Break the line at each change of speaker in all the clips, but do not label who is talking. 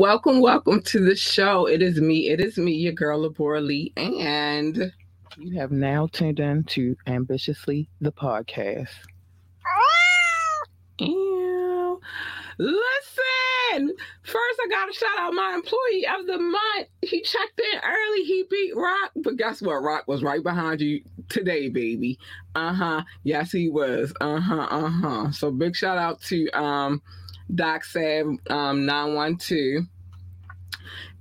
Welcome, welcome to the show. It is me. It is me, your girl, Labora Lee, and
you have now tuned in to Ambitiously the podcast.
Ew. Listen, first I gotta shout out my employee of the month. He checked in early. He beat Rock, but guess what? Rock was right behind you today, baby. Uh huh. Yes, he was. Uh huh. Uh huh. So big shout out to um Doc Sav um, 912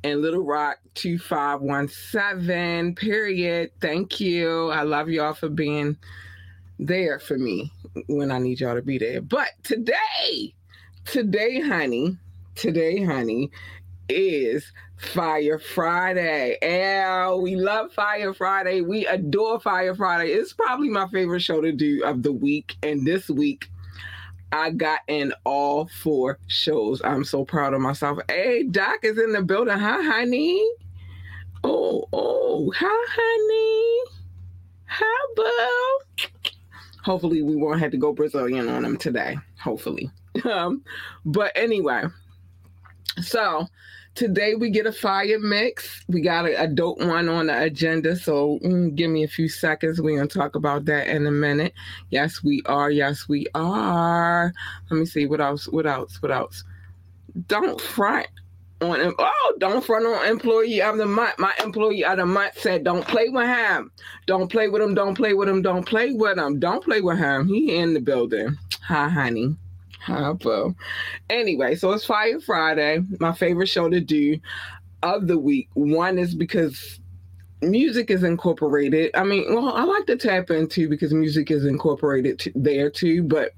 and Little Rock 2517. Period. Thank you. I love y'all for being there for me when I need y'all to be there. But today, today, honey, today, honey, is Fire Friday. And we love Fire Friday. We adore Fire Friday. It's probably my favorite show to do of the week. And this week, I got in all four shows. I'm so proud of myself. Hey, Doc is in the building. Hi, honey. Oh, oh, hi, honey. Hi, boo. Hopefully, we won't have to go Brazilian on him today. Hopefully. Um, but anyway, so Today we get a fire mix. We got a, a dope one on the agenda. So mm, give me a few seconds. We're gonna talk about that in a minute. Yes, we are. Yes, we are. Let me see what else. What else? What else? Don't front on him. oh don't front on employee of the month. My employee of the month said don't play with him. Don't play with him. Don't play with him. Don't play with him. Don't play with him. He in the building. Hi, honey. Hypo. Anyway, so it's Fire Friday, my favorite show to do of the week. One is because music is incorporated. I mean, well, I like to tap into because music is incorporated to, there too, but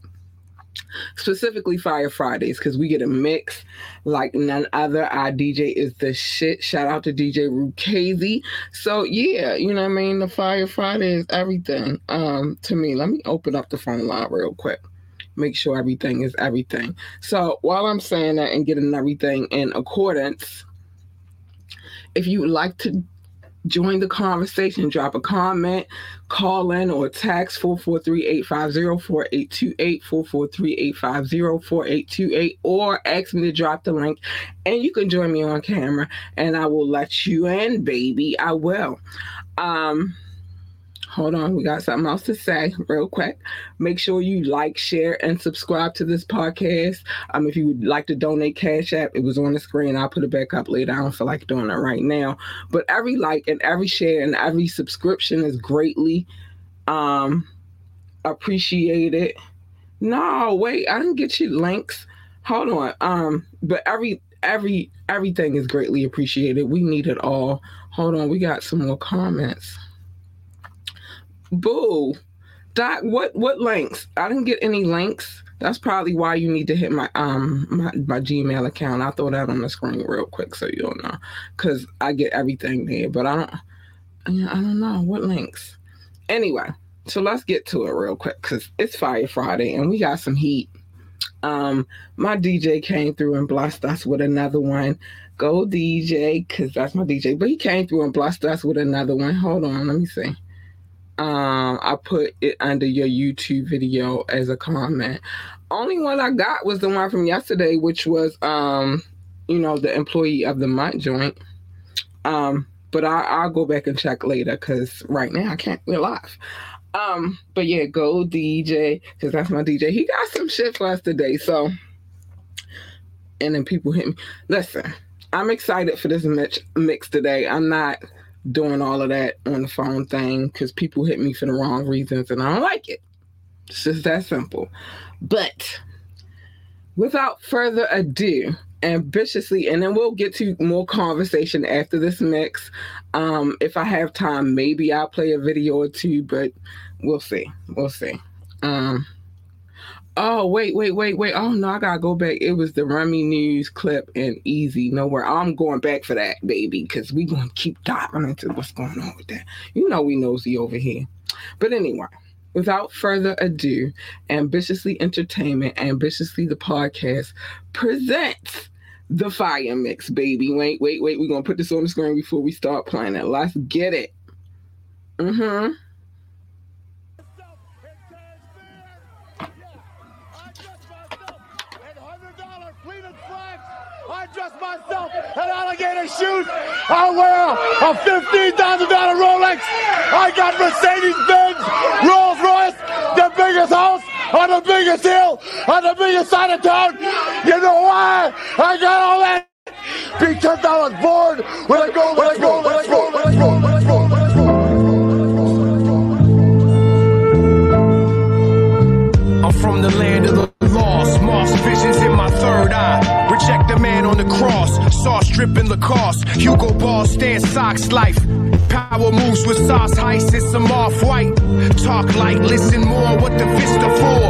specifically Fire Fridays because we get a mix like none other. Our DJ is the shit. Shout out to DJ Rukazy. So yeah, you know what I mean. The Fire Friday is everything um to me. Let me open up the phone line real quick make sure everything is everything. So while I'm saying that and getting everything in accordance, if you would like to join the conversation, drop a comment, call in or text 443-850-4828, 443-850-4828, or ask me to drop the link and you can join me on camera and I will let you in, baby. I will. Um hold on, we got something else to say real quick. Make sure you like, share, and subscribe to this podcast. Um, if you would like to donate Cash App, it was on the screen. I'll put it back up later. I don't feel like doing it right now. But every like and every share and every subscription is greatly um appreciated. No, wait, I didn't get you links. Hold on. Um, but every every everything is greatly appreciated. We need it all. Hold on, we got some more comments. Boo. Doc, what what links? I didn't get any links. That's probably why you need to hit my um my, my Gmail account. I'll throw that on the screen real quick so you'll know. Cause I get everything there, but I don't I don't know what links. Anyway, so let's get to it real quick because it's Fire Friday and we got some heat. Um, my DJ came through and blessed us with another one. Go DJ, cause that's my DJ. But he came through and blessed us with another one. Hold on, let me see um, I put it under your YouTube video as a comment. Only one I got was the one from yesterday, which was, um, you know, the employee of the month joint. Um, but I, I'll go back and check later because right now I can't. We're live. Um, but yeah, go DJ because that's my DJ. He got some shit for us today. So, and then people hit me. Listen, I'm excited for this mix, mix today. I'm not doing all of that on the phone thing because people hit me for the wrong reasons and I don't like it. It's just that simple. But without further ado, ambitiously, and then we'll get to more conversation after this mix. Um, if I have time, maybe I'll play a video or two, but we'll see. We'll see. Um, Oh wait, wait, wait, wait. Oh no, I gotta go back. It was the Remy News clip and Easy Nowhere. I'm going back for that, baby, because we gonna keep diving into what's going on with that. You know we nosy over here. But anyway, without further ado, Ambitiously Entertainment, Ambitiously the podcast presents the fire mix, baby. Wait, wait, wait. We're gonna put this on the screen before we start playing it. Let's get it. Mm-hmm.
myself I wear a $15,000 Rolex. I got Mercedes Benz, Rolls Royce, the biggest house on the biggest hill, on the biggest side of town. You know why I got all that? Because I was born with a gold, with a gold, with a gold, with a gold, with a gold.
I'm from the land of the lost. Moss visions cross. Sauce dripping Lacoste. Hugo Ball stand socks life. Power moves with sauce heists. It's some off white. Talk like, listen more. What the fist for?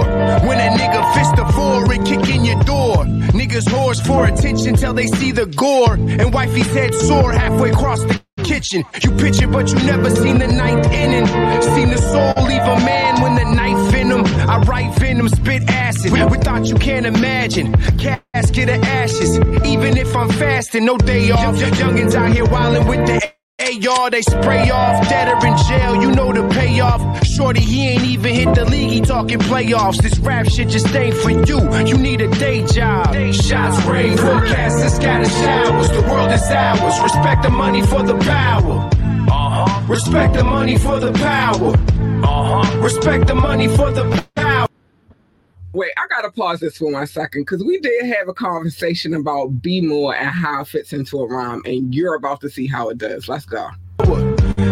When a nigga fist for it, kick in your door. Niggas whores for attention till they see the gore. And wifey's head sore halfway across the kitchen. You picture, but you never seen the ninth inning. Seen the soul leave a man when the knife in him. I write venom, spit acid. With thought you can't imagine. Casket of ashes. Even if I'm fasting, no day off. Youngins out here wildin' with the AR, they spray off, dead or in jail, you know the payoff. Shorty, he ain't even hit the league, he talking playoffs. This rap shit just ain't for you, you need a day job. Day shots rain, forecast, it's got showers. The world is ours, respect the money for the power. Uh-huh. Respect the money for the power. Uh-huh. Respect the money for the power.
Wait, I gotta pause this for one second because we did have a conversation about Be More and how it fits into a rhyme, and you're about to see how it does. Let's go.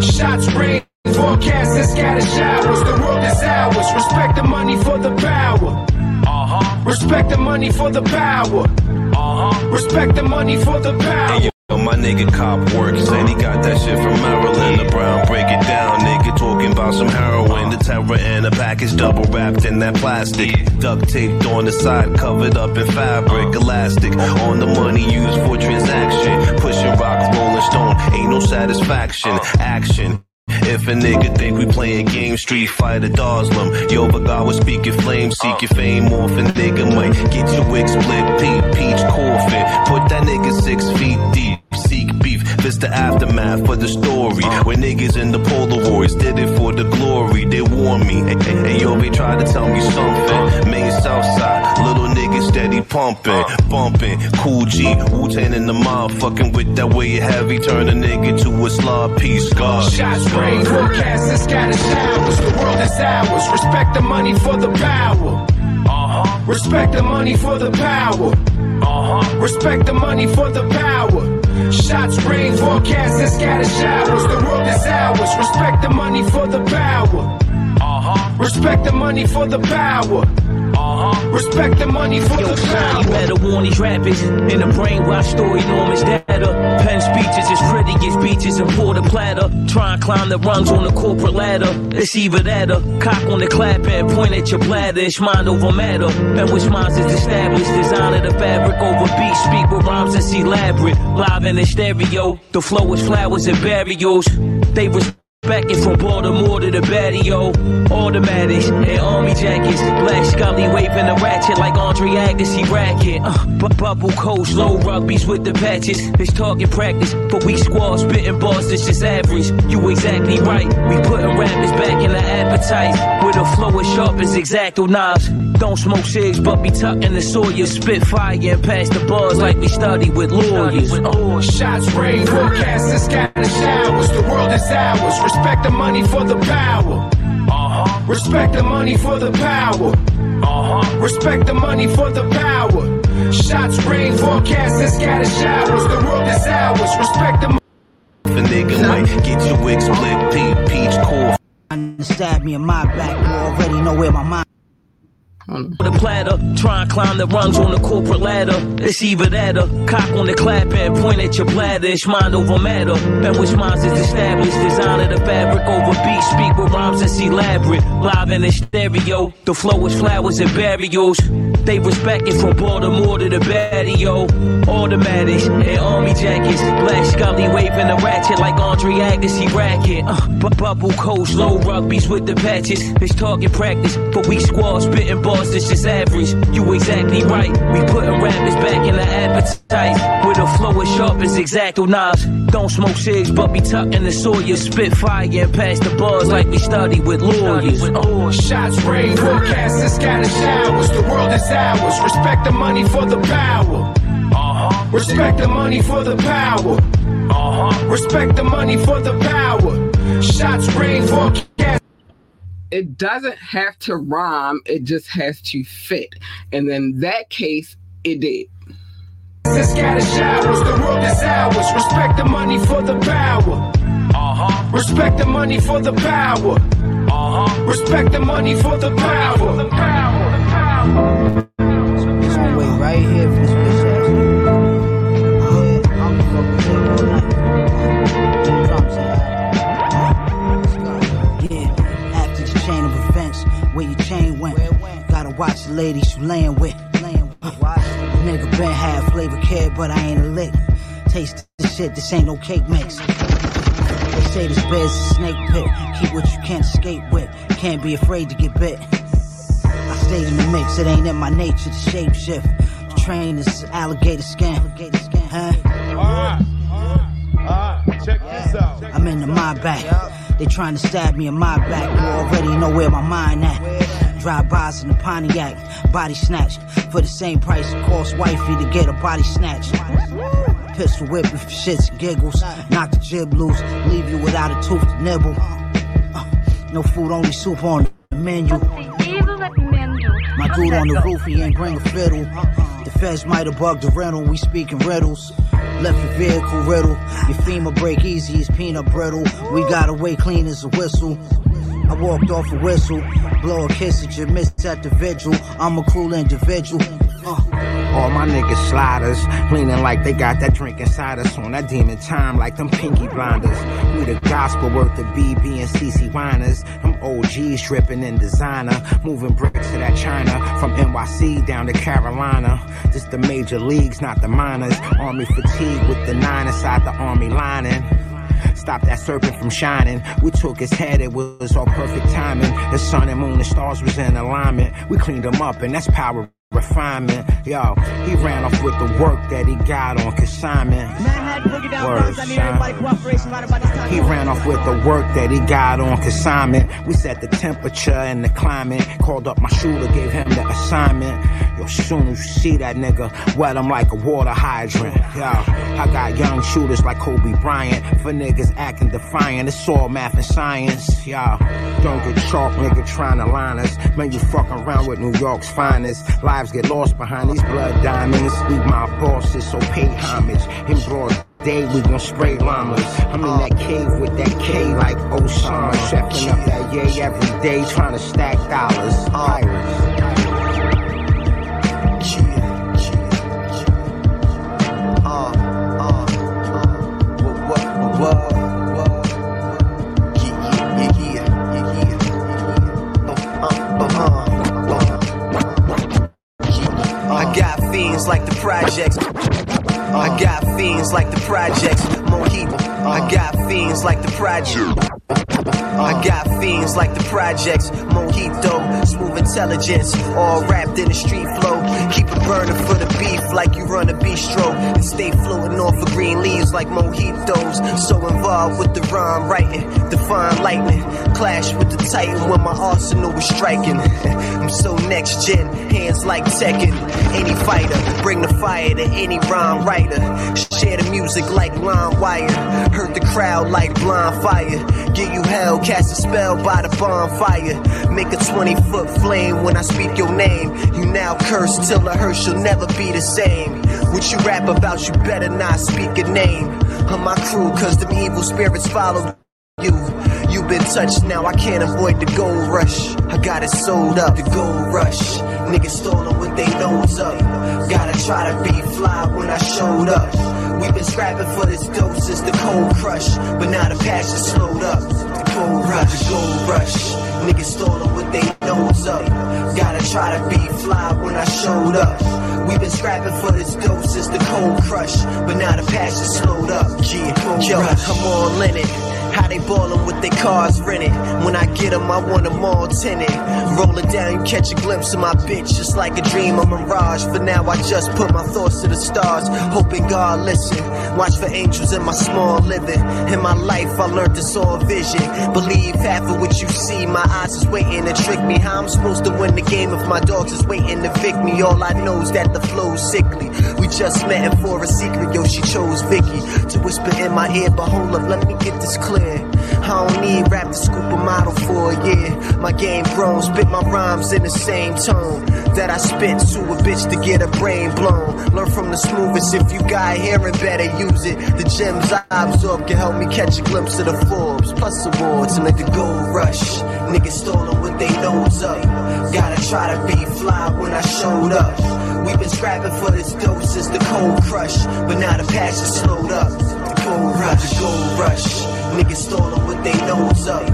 Shots rain, forecast and scatter showers. The world is ours. Respect the money for the power. Uh-huh. Respect the money for the power. Uh-huh. Respect the money for the power.
My nigga cop work. Said he got that shit from Maryland. The Brown break it down, nigga. Talking about some heroin. The terror in a package double wrapped in that plastic. Duct taped on the side, covered up in fabric. Elastic on the money used for transaction. Pushing rock, rolling stone. Ain't no satisfaction. Action. If a nigga think we playing game Street Fighter Dhalsim, yo, but God was speaking flame, seek your fame off a nigga might get your wig split, peach, peach coffin, put that nigga six feet deep, seek beef, this the aftermath for the story, when niggas in the Polaroids did it for the glory, they warn me, and, and, and yo, they tried to tell me something, main south side, little nigga steady pumping, bumping, Kool G, Wu-Tang in the mob, fucking with that way heavy, turn a nigga to a slob piece, God.
Shots rain, forecast and scatter showers. The world is ours. Respect the money for the power. Uh-huh. Respect the money for the power. Uh-huh. Respect the money for the power. Shots rain, forecast and scatter showers. The world is ours. Respect the money for the power. Uh-huh. Respect the money for the power. Uh-huh. Respect the money for
Yo,
the
son, you better warn these rappers in the brainwash story, enormous data. Pen speeches as pretty as beaches and pour the platter. Try and climb the rungs on the corporate ladder. It's either that or cock on the clap and point at your bladder. It's mind over matter. And which minds is established. Design of the fabric over beat. Speak with rhymes that's elaborate. Live in the stereo. The flow is flowers and burials. They respect it from Baltimore to the patio. Automatics and army jackets. Black Scully waving a ratchet like Andre Agassi racket. Uh, bu- bubble coats, low rugbies with the patches. It's target practice, but we squad spitting bars that's just average. You exactly right. We putting rappers back in the appetite. With a flow as sharp as exacto knives. Don't smoke cigs, but be tucking the Sawyer. Spit fire and pass the bars like we study with lawyers.
Oh, shots rain, forecast and scatter showers. The world is ours. Respect the money for the power. Uh-huh. Respect the money for the power. Uh-huh. Respect the money for the power. Shots rain, forecast and scatter showers. The world is ours. Respect the
money. a nigga might get your wig split, peach, peach coffin.
and stab me in my back. You already know where my mind.
The platter. Try and climb the rungs on the corporate ladder. It's either that or cock on the clap and point at your bladder. It's mind over matter. And which minds is established. Design of the fabric over beat. Speak with rhymes that's elaborate. Live in the stereo. The flow is flowers and burials. They respect it from Baltimore to the patio. Automatics and army jackets. Black Scully waving a ratchet like Andre Agassi racket. Uh, bu- bubble coats, low rugbies with the patches. It's target practice, but we squad spitting that's just average. You exactly right. We putting rappers back in the appetite. With a flow as sharp as exacto knives. Don't smoke cigs, but be tucking the Sawyer. Spit fire and pass the bars like we study with lawyers.
Oh, shots rain, forecast and scatter showers. The world is ours. Respect the money for the power. Uh-huh. Respect the money for the power. Uh-huh. Respect the money for the power. Shots rain forecast.
It doesn't have to rhyme, it just has to fit. And in that case, it did.
The scatter showers, the world is ours. Respect the money for the power. Uh-huh. Respect the money for the power. Uh-huh. Respect the money for the power. The power. The power.
It's gonna wait right here watch the ladies you laying with. Uh, nigga been half flavor kid, but I ain't a lick. Taste this shit, this ain't no cake mix. They say this bed's a snake pit. Keep what you can't escape with. Can't be afraid to get bit. I stayed in the mix, it ain't in my nature to shape shift. The train is alligator skin. Huh?
Alright, alright, check this out.
I'm in the my back. They trying to stab me in my back. You already know where my mind at. Drive-bys in the Pontiac, body snatched. For the same price it cost wifey to get a body snatched. Pistol whip for shits and giggles. Knock the jib loose, leave you without a tooth to nibble. Uh, no food, only soup on the menu. My dude on the roof, he ain't bring a fiddle. The feds might have bugged the rental, we speaking riddles. Left your vehicle riddle, your femur break easy as peanut brittle. We got away clean as a whistle. I walked off a whistle, blow a kiss at your miss at the vigil. I'm a cool individual. Uh.
All my niggas sliders, leaning like they got that drink inside us on that demon time like them Peaky Blinders. We the gospel worth the BB and CC whiners. Them OGs dripping in designer, moving bricks to that China from NYC down to Carolina. This the major leagues, not the minors. Army fatigue with the nine inside the army lining. Stop that serpent from shining. We took his head, it was all perfect timing. The sun and moon and stars was in alignment. We cleaned him up, and that's power refinement. Yo, he ran off with the work that he got on consignment. Word, son. He ran off with the work that he got on consignment. We set the temperature and the climate. Called up my shooter, gave him the assignment. Yo, soon as you see that nigga, wet him like a water hydrant. Yo, I got young shooters like Kobe Bryant. For niggas acting defiant, it's all math and science. Yo, don't get chalk, nigga, trying to line us. Man, you fucking around with New York's finest. Lives get lost behind these blood diamonds. We my bosses, so pay homage. In broad day, we gon' spray llamas. I'm in that cave with that K like Osama. Chefing up that yay every day, trying to stack dollars. Pirates.
Fiends like the projects. I got fiends like the projects. Mojito. I got fiends like the project. I got fiends like the projects. Mojito, smooth intelligence, all wrapped in a street flow. Keep it burning for the beef like you run a bistro. And stay floating off of green leaves like mojitos. So involved with the rhyme writing, define lightning. Clash with the titan when my arsenal was striking. I'm so next gen, hands like Tekken. Any fighter, bring the fire to any rhyme writer. Share the music like line wire. Hurt the crowd like blind fire. Get you hell, cast a spell by the bonfire. Make a 20 foot flame when I speak your name. You now curse till the hearse you'll never be the same. What you rap about, you better not speak a name. of my crew, cause them evil spirits follow you. You've been touched now, I can't avoid the gold rush. I got it sold up, the gold rush. Niggas stolen with they nose up. Gotta try to be fly when I showed up. We've been scrapping for this dope since the cold crush. But now the passion slowed up. The gold rush, the gold rush. Niggas stolen with they nose up. Gotta try to be fly when I showed up. We've been scrapping for this dope since the cold crush. But now the passion slowed up. Yeah, yo, I'm all in it. How they ballin' with their cars rented. When I get them, I want them all tinted. Roll it down, you catch a glimpse of my bitch, just like a dream, a mirage. For now, I just put my thoughts to the stars, hoping God listen. Watch for angels in my small living. In my life, I learned this all vision. Believe half of what you see, my eyes is waiting to trick me. How I'm supposed to win the game if my dogs is waiting to vic me? All I know is that the flow's sickly. We just met and for a secret, yo, she chose Vicky to whisper in my ear. But hold up, let me get this clear. I don't need rap to scoop a model for a year. My game grown, spit my rhymes in the same tone that I spit to a bitch to get a brain blown. Learn from the smoothest. If you got hearing, better use it. The gems I absorb can help me catch a glimpse of the Forbes plus awards and like the gold rush. Niggas stolen with they nose up. Gotta try to be fly when I showed up. We've been scrapping for this dough since the cold crush, but now the passion slowed up. The gold rush, the gold rush. Niggas stolen with they nose up.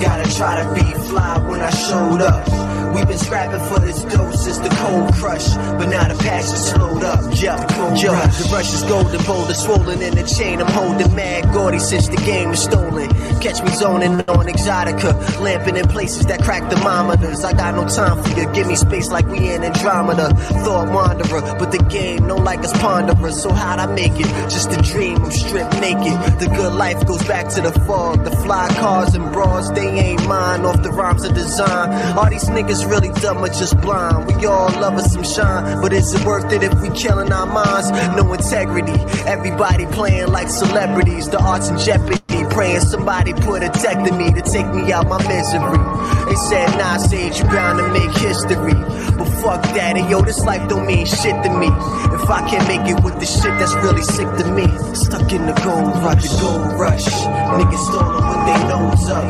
Gotta try to be fly when I showed up. We've been scrapping for this dough since the cold crush, but now the passion slowed up. Yeah, yo, the rush is golden, boulder swollen in the chain. I'm holding mad gaudy since the game is stolen. Catch me zoning on exotica, lamping in places that crack thermometers. I got no time for you, give me space like we in Andromeda. Thought wanderer, but the game no like us ponderers. So how'd I make it? Just a dream, I'm stripped naked. The good life goes back to the fog. The fly cars and bras, they ain't mine. Off the rhymes of design. All these niggas really dumb or just blind. We all love us some shine, but is it worth it if we killing our minds? No integrity. Everybody playing like celebrities. The arts in jeopardy. Praying somebody put a tech to me to take me out my misery. They said, nah, Sage, you bound to make history. But fuck that, and yo, this life don't mean shit to me. If I can't make it with the shit that's really sick to me, stuck in the gold rush, the gold rush. Niggas stolen with they nose up.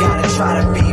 Gotta try to be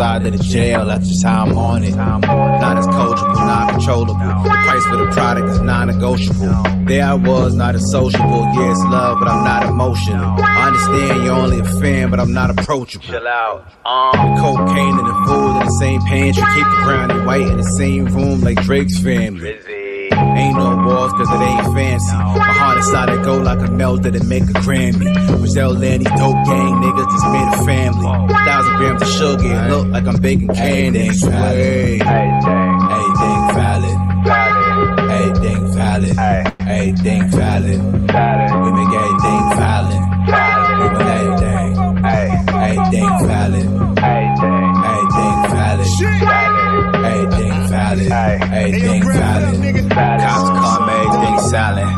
outside of the jail. That's just how I'm on it. Not as coachable, not controllable. The price for the product is non-negotiable. There I was, not as sociable. Yeah, it's love, but I'm not emotional. I understand you're only a fan, but I'm not approachable. Chill out. Um, the cocaine and the food in the same pantry. Keep the brown and white in the same room like Drake's family. Ain't no walls cause it ain't fancy. My heart inside it go like a melt that make a Grammy. Brazil Lanny, dope gang niggas just made a family. Thousand grams of sugar, it look like I'm baking candy. Everything valid. Everything valid. Everything valid. We make everything valid. We make everything. Everything valid. Everything valid. Valid. Everything valid. Cops come, everything silent.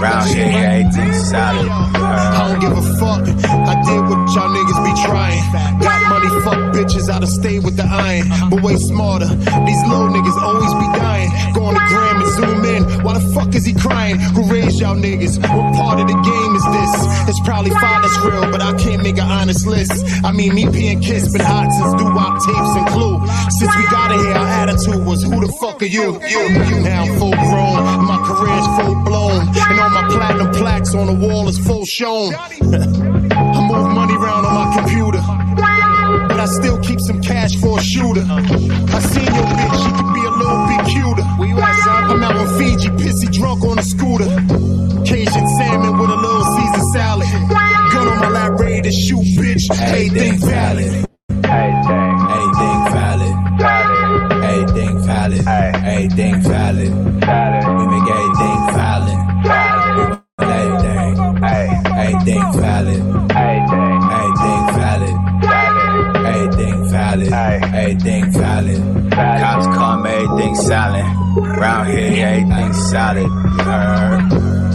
Round here, everything solid.
I uh-huh. don't give a fuck. I did what y'all niggas be trying. Got money, fuck bitches, I'd have stayed with the iron. But way smarter. These little niggas always be dying. Go on the gram and zoom in. Why the fuck is he crying? Who raised y'all niggas? What part of the game is this? It's probably fine, that's real, but I can't make an honest list. I mean, me being Kiss been hot since doo wop tapes and clue. Since we got in here, our attitude who the fuck are you? You, now full grown. My career's full blown. And all my platinum plaques on the wall is full shown. I move money around on my computer. But I still keep some cash for a shooter. I seen your bitch, she could be a little bit cuter. I'm out on Fiji, pissy drunk on a scooter. Cajun salmon with a little Caesar salad. Gun on my lap, ready to shoot, bitch. Everything valid.
Everything valid. We make everything valid. Everything. Everything valid. Everything valid. Everything valid. Everything valid. Cops come, everything silent. Round here, everything solid.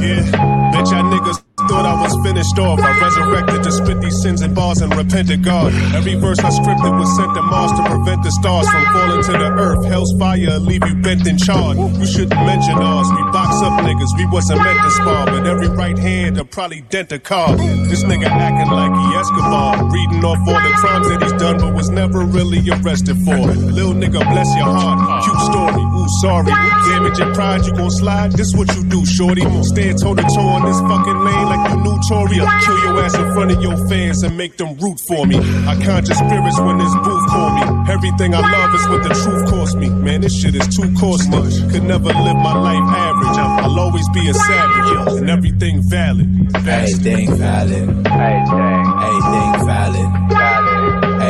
Yeah, bet y'all niggas thought I was finished off. I resurrected to spit these sins and bars and repent God. Every verse I scripted was sent to Mars to prevent the stars from falling to the earth. Hell's fire leave you bent and charred. You shouldn't mention ours. We box up niggas, we wasn't meant to spar. But every right hand will probably dent a car. This nigga acting like he Escobar. Reading off all the crimes that he's done, but was never really arrested for. Little nigga, bless your heart. Cute story, ooh, sorry. Damage your pride, you gon' slide. This what you do, shorty. Stand toe to toe on this fucking lane like you knew Tory. I'll kill your ass in front of your fans and make them root for me. I conjure spirits when this booth call me. Everything I love is what the truth cost me. Man, this shit is too costly. Could never live my life average. I'll always be a savage and everything valid.
Everything valid. Everything valid. Everything valid.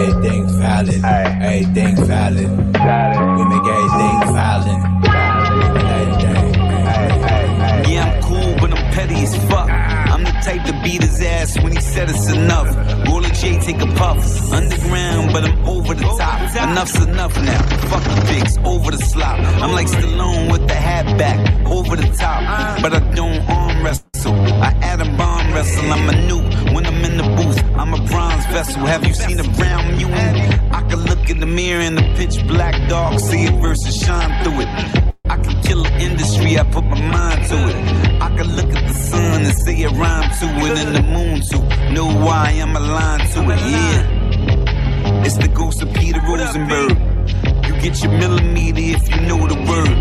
Everything valid. Everything valid. We make everything valid.
Yeah, I'm cool, but I'm petty as fuck. I'm the type to beat his ass when he said it's enough. Roll a J, take a puff. Underground, but I'm over the top. Enough's enough now. Fuck the pigs, over the slop. I'm like Stallone with the hat back, over the top. But I don't arm wrestle. I atom bomb wrestle. I'm a nuke when I'm in the booth. I'm a bronze vessel. Have you seen a brown mutant? I can look in the mirror in the pitch black dark, see it versus shine through it. I can kill an industry, I put my mind to it. I can look at the sun and see a rhyme to it, and the moon to know why I'm aligned to it. Yeah, it's the ghost of Peter Rosenberg. You get your millimeter if you know the word.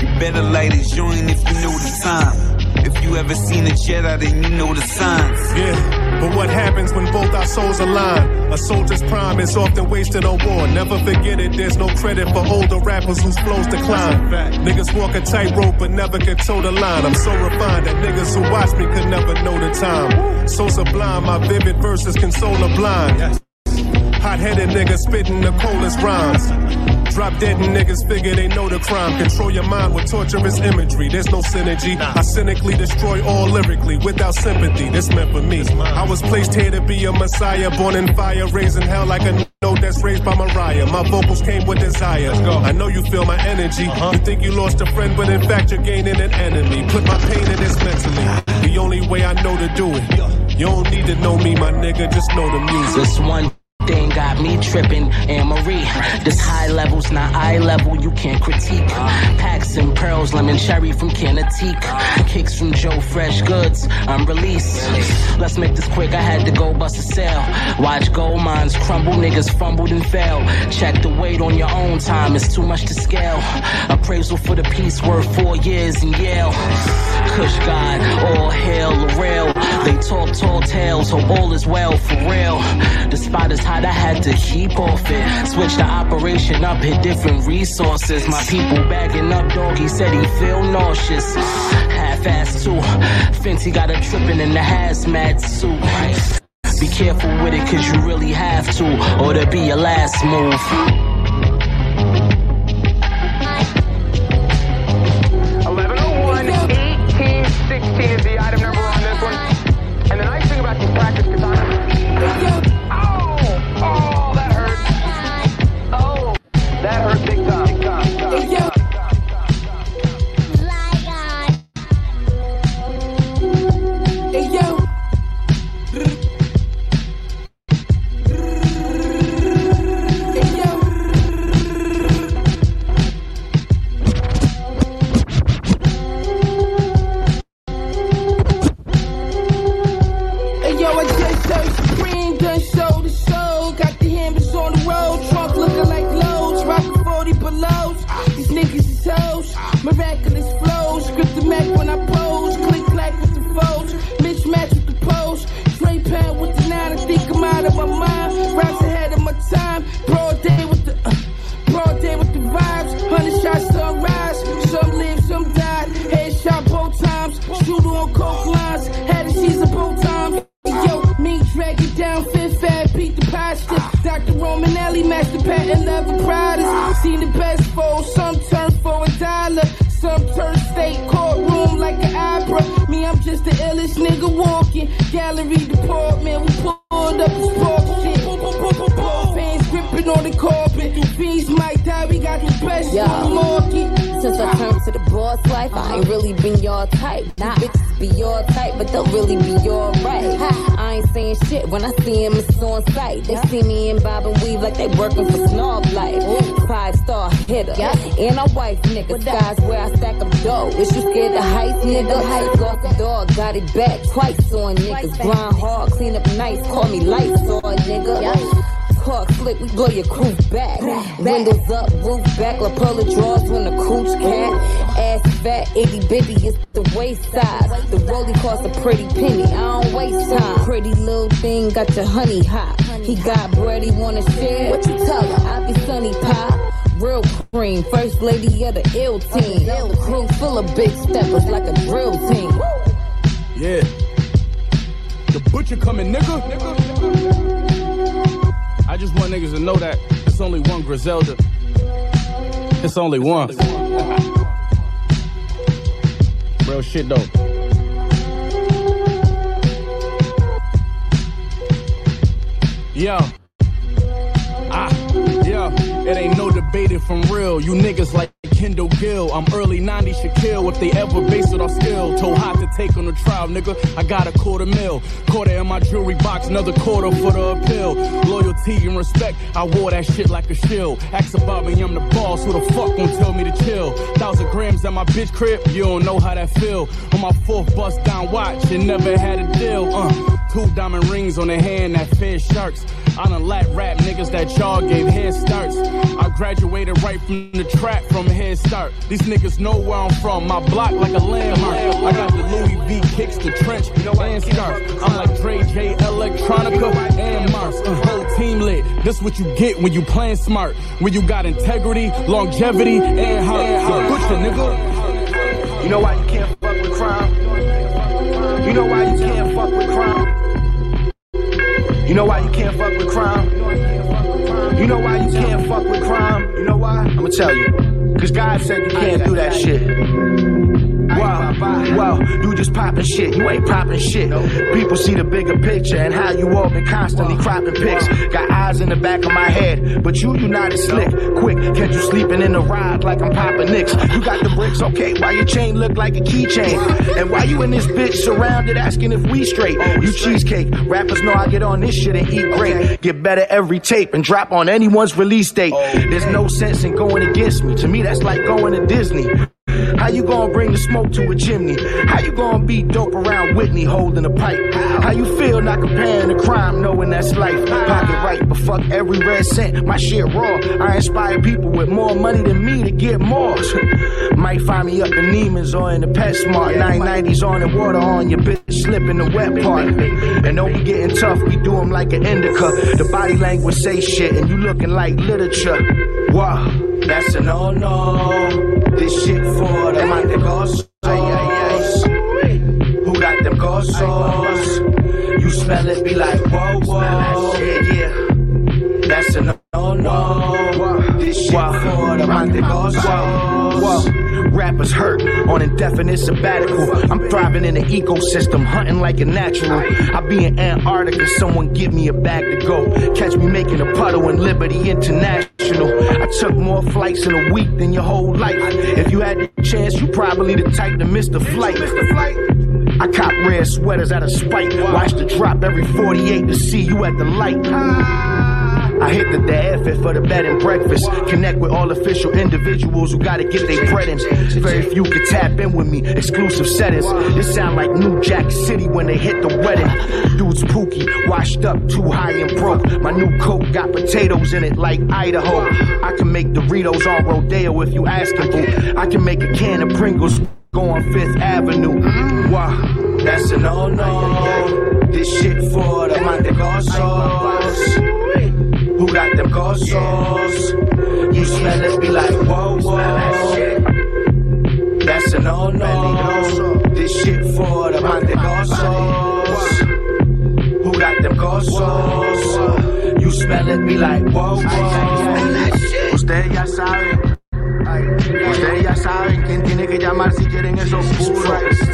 You better light a joint if you know the time. If you ever seen a Jedi, then you know the signs.
Yeah, but what happens when both our souls align? A soldier's prime is often wasted on war. Never forget it, there's no credit for older rappers whose flows decline. Niggas walk a tightrope but never can toe the line. I'm so refined that niggas who watch me could never know the time. So sublime, my vivid verses console a blind. Hot headed niggas spitting the coldest rhymes. Drop dead and niggas figure they know the crime. Control your mind with torturous imagery. There's no synergy. I cynically destroy all lyrically without sympathy. This meant for me. I was placed here to be a messiah, born in fire, raising hell like a note that's raised by Mariah. My vocals came with desire. I know you feel my energy. Uh-huh. You think you lost a friend, but in fact you're gaining an enemy. Put my pain in this mentally. The only way I know to do it. You don't need to know me, my nigga. Just know the music.
This one thing got me tripping. Anne Marie, this high levels, not eye level, you can't critique. Packs and pearls, lemon cherry from Canatique. Kicks from Joe Freshgoods, I'm released. Let's make this quick, I had to go bust a sale. Watch gold mines crumble, niggas fumbled and fell. Check the weight on your own time, it's too much to scale. Appraisal for the piece worth four years in Yale. Kush God, all hail real. They talk tall tales, hope all is well for real. The spot is I had to keep off it. Switch the operation up, hit different resources. My people bagging up, dog, he said he feel nauseous. Half-ass too. Fenty got a tripping in the hazmat suit. Be careful with it, cause you really have to, or to be your last move.
Costs a pretty penny, I don't waste time. Pretty little thing, got your honey hot. He got bread, he wanna share. What you tell her? I be sunny pop. Real cream, first lady of the ill team. Crew full of big steppers like a drill team.
Yeah. The butcher coming, nigga. I just want niggas to know that it's only one Griselda. It's only one. Real shit though. Yo. Ah, yeah. It ain't no debating from real. You niggas like Kendall Gill. I'm early 90s Shaquille if they ever base it off skill. Told hot to take on the trial, nigga. I got a quarter mil. Quarter in my jewelry box, another quarter for the appeal. Loyalty and respect, I wore that shit like a shield. Ask about me, I'm the boss. Who the fuck gon' tell me to chill? Thousand grams at my bitch crib, you don't know how that feel. On my fourth bust down watch, and never had a deal. Uh, two diamond rings on the hand that fed sharks. I done lap rap niggas that y'all gave head starts. I graduated right from the trap from head start. These niggas know where I'm from. My block like a landmark. I got the Louis V kicks, the trench, and scarf. I'm like Dre J, Electronica, and Mars. A whole team lit. This what you get when you playing smart. When you got integrity, longevity, and heart. Butcher, nigga.
You know why you can't fuck with crime? You know why you can't fuck with crime? You know why you can't fuck with crime? You know why you can't fuck with crime? You know why? I'ma tell you. Cause God said you can't do that shit. Wow, wow, you just popping shit. You ain't popping shit. People see the bigger picture and how you all been constantly cropping pics. Got eyes in the back of my head, but you, you not as slick. Quick, catch you sleeping in the ride like I'm popping nicks. You got the bricks, okay? Why your chain look like a keychain? And why you in this bitch surrounded asking if we straight? You cheesecake. Rappers know I get on this shit and eat great. Get better every tape and drop on anyone's release date. There's no sense in going against me. To me, that's like going to Disney. How you gonna bring the smoke to a chimney? How you gonna be dope around Whitney holding a pipe? How you feel not comparing the crime, knowing that's life? Pocket right, but fuck every red cent. My shit raw. I inspire people with more money than me to get more. Might find me up in Neiman's or in the PetSmart. 990s on and water on your bitch slipping the wet part. And don't be getting tough, we do 'em like an indica. The body language say shit, and you looking like literature. Wow, that's a no no. This shit for the man de cosas. Who got them cosas? You smell it, be like, whoa, whoa. Yeah, yeah. That's a no, no. This shit for the man de cosas. Rappers hurt on indefinite sabbatical. I'm thriving in an ecosystem, hunting like a natural. I be in Antarctica, someone give me a bag to go. Catch me making a puddle in Liberty International. I took more flights in a week than your whole life. If you had the chance, you probably the type to miss the flight. I cop red sweaters out of spite. Watch the drop every 48 to see you at the light. I hit the, the for the bed and breakfast. Connect with all official individuals who gotta get their bread in. Very few can tap in with me. Exclusive settings. This sound like New Jack City when they hit the wedding. Dude's pookie, washed up, too high and broke. My new coat got potatoes in it like Idaho. I can make Doritos on Rodeo if you asking boo. I can make a can of Pringles go on Fifth Avenue. Wow, that's a no no. This shit for the de cosas. Who got them cosas? You smell it, be like, whoa, whoa. That's a no no. This shit for the man de cosas. Who got them cosas? You smell it, be like, whoa, whoa. Ustedes ya saben. Ustedes ya saben quién tiene que llamar si quieren esos puros.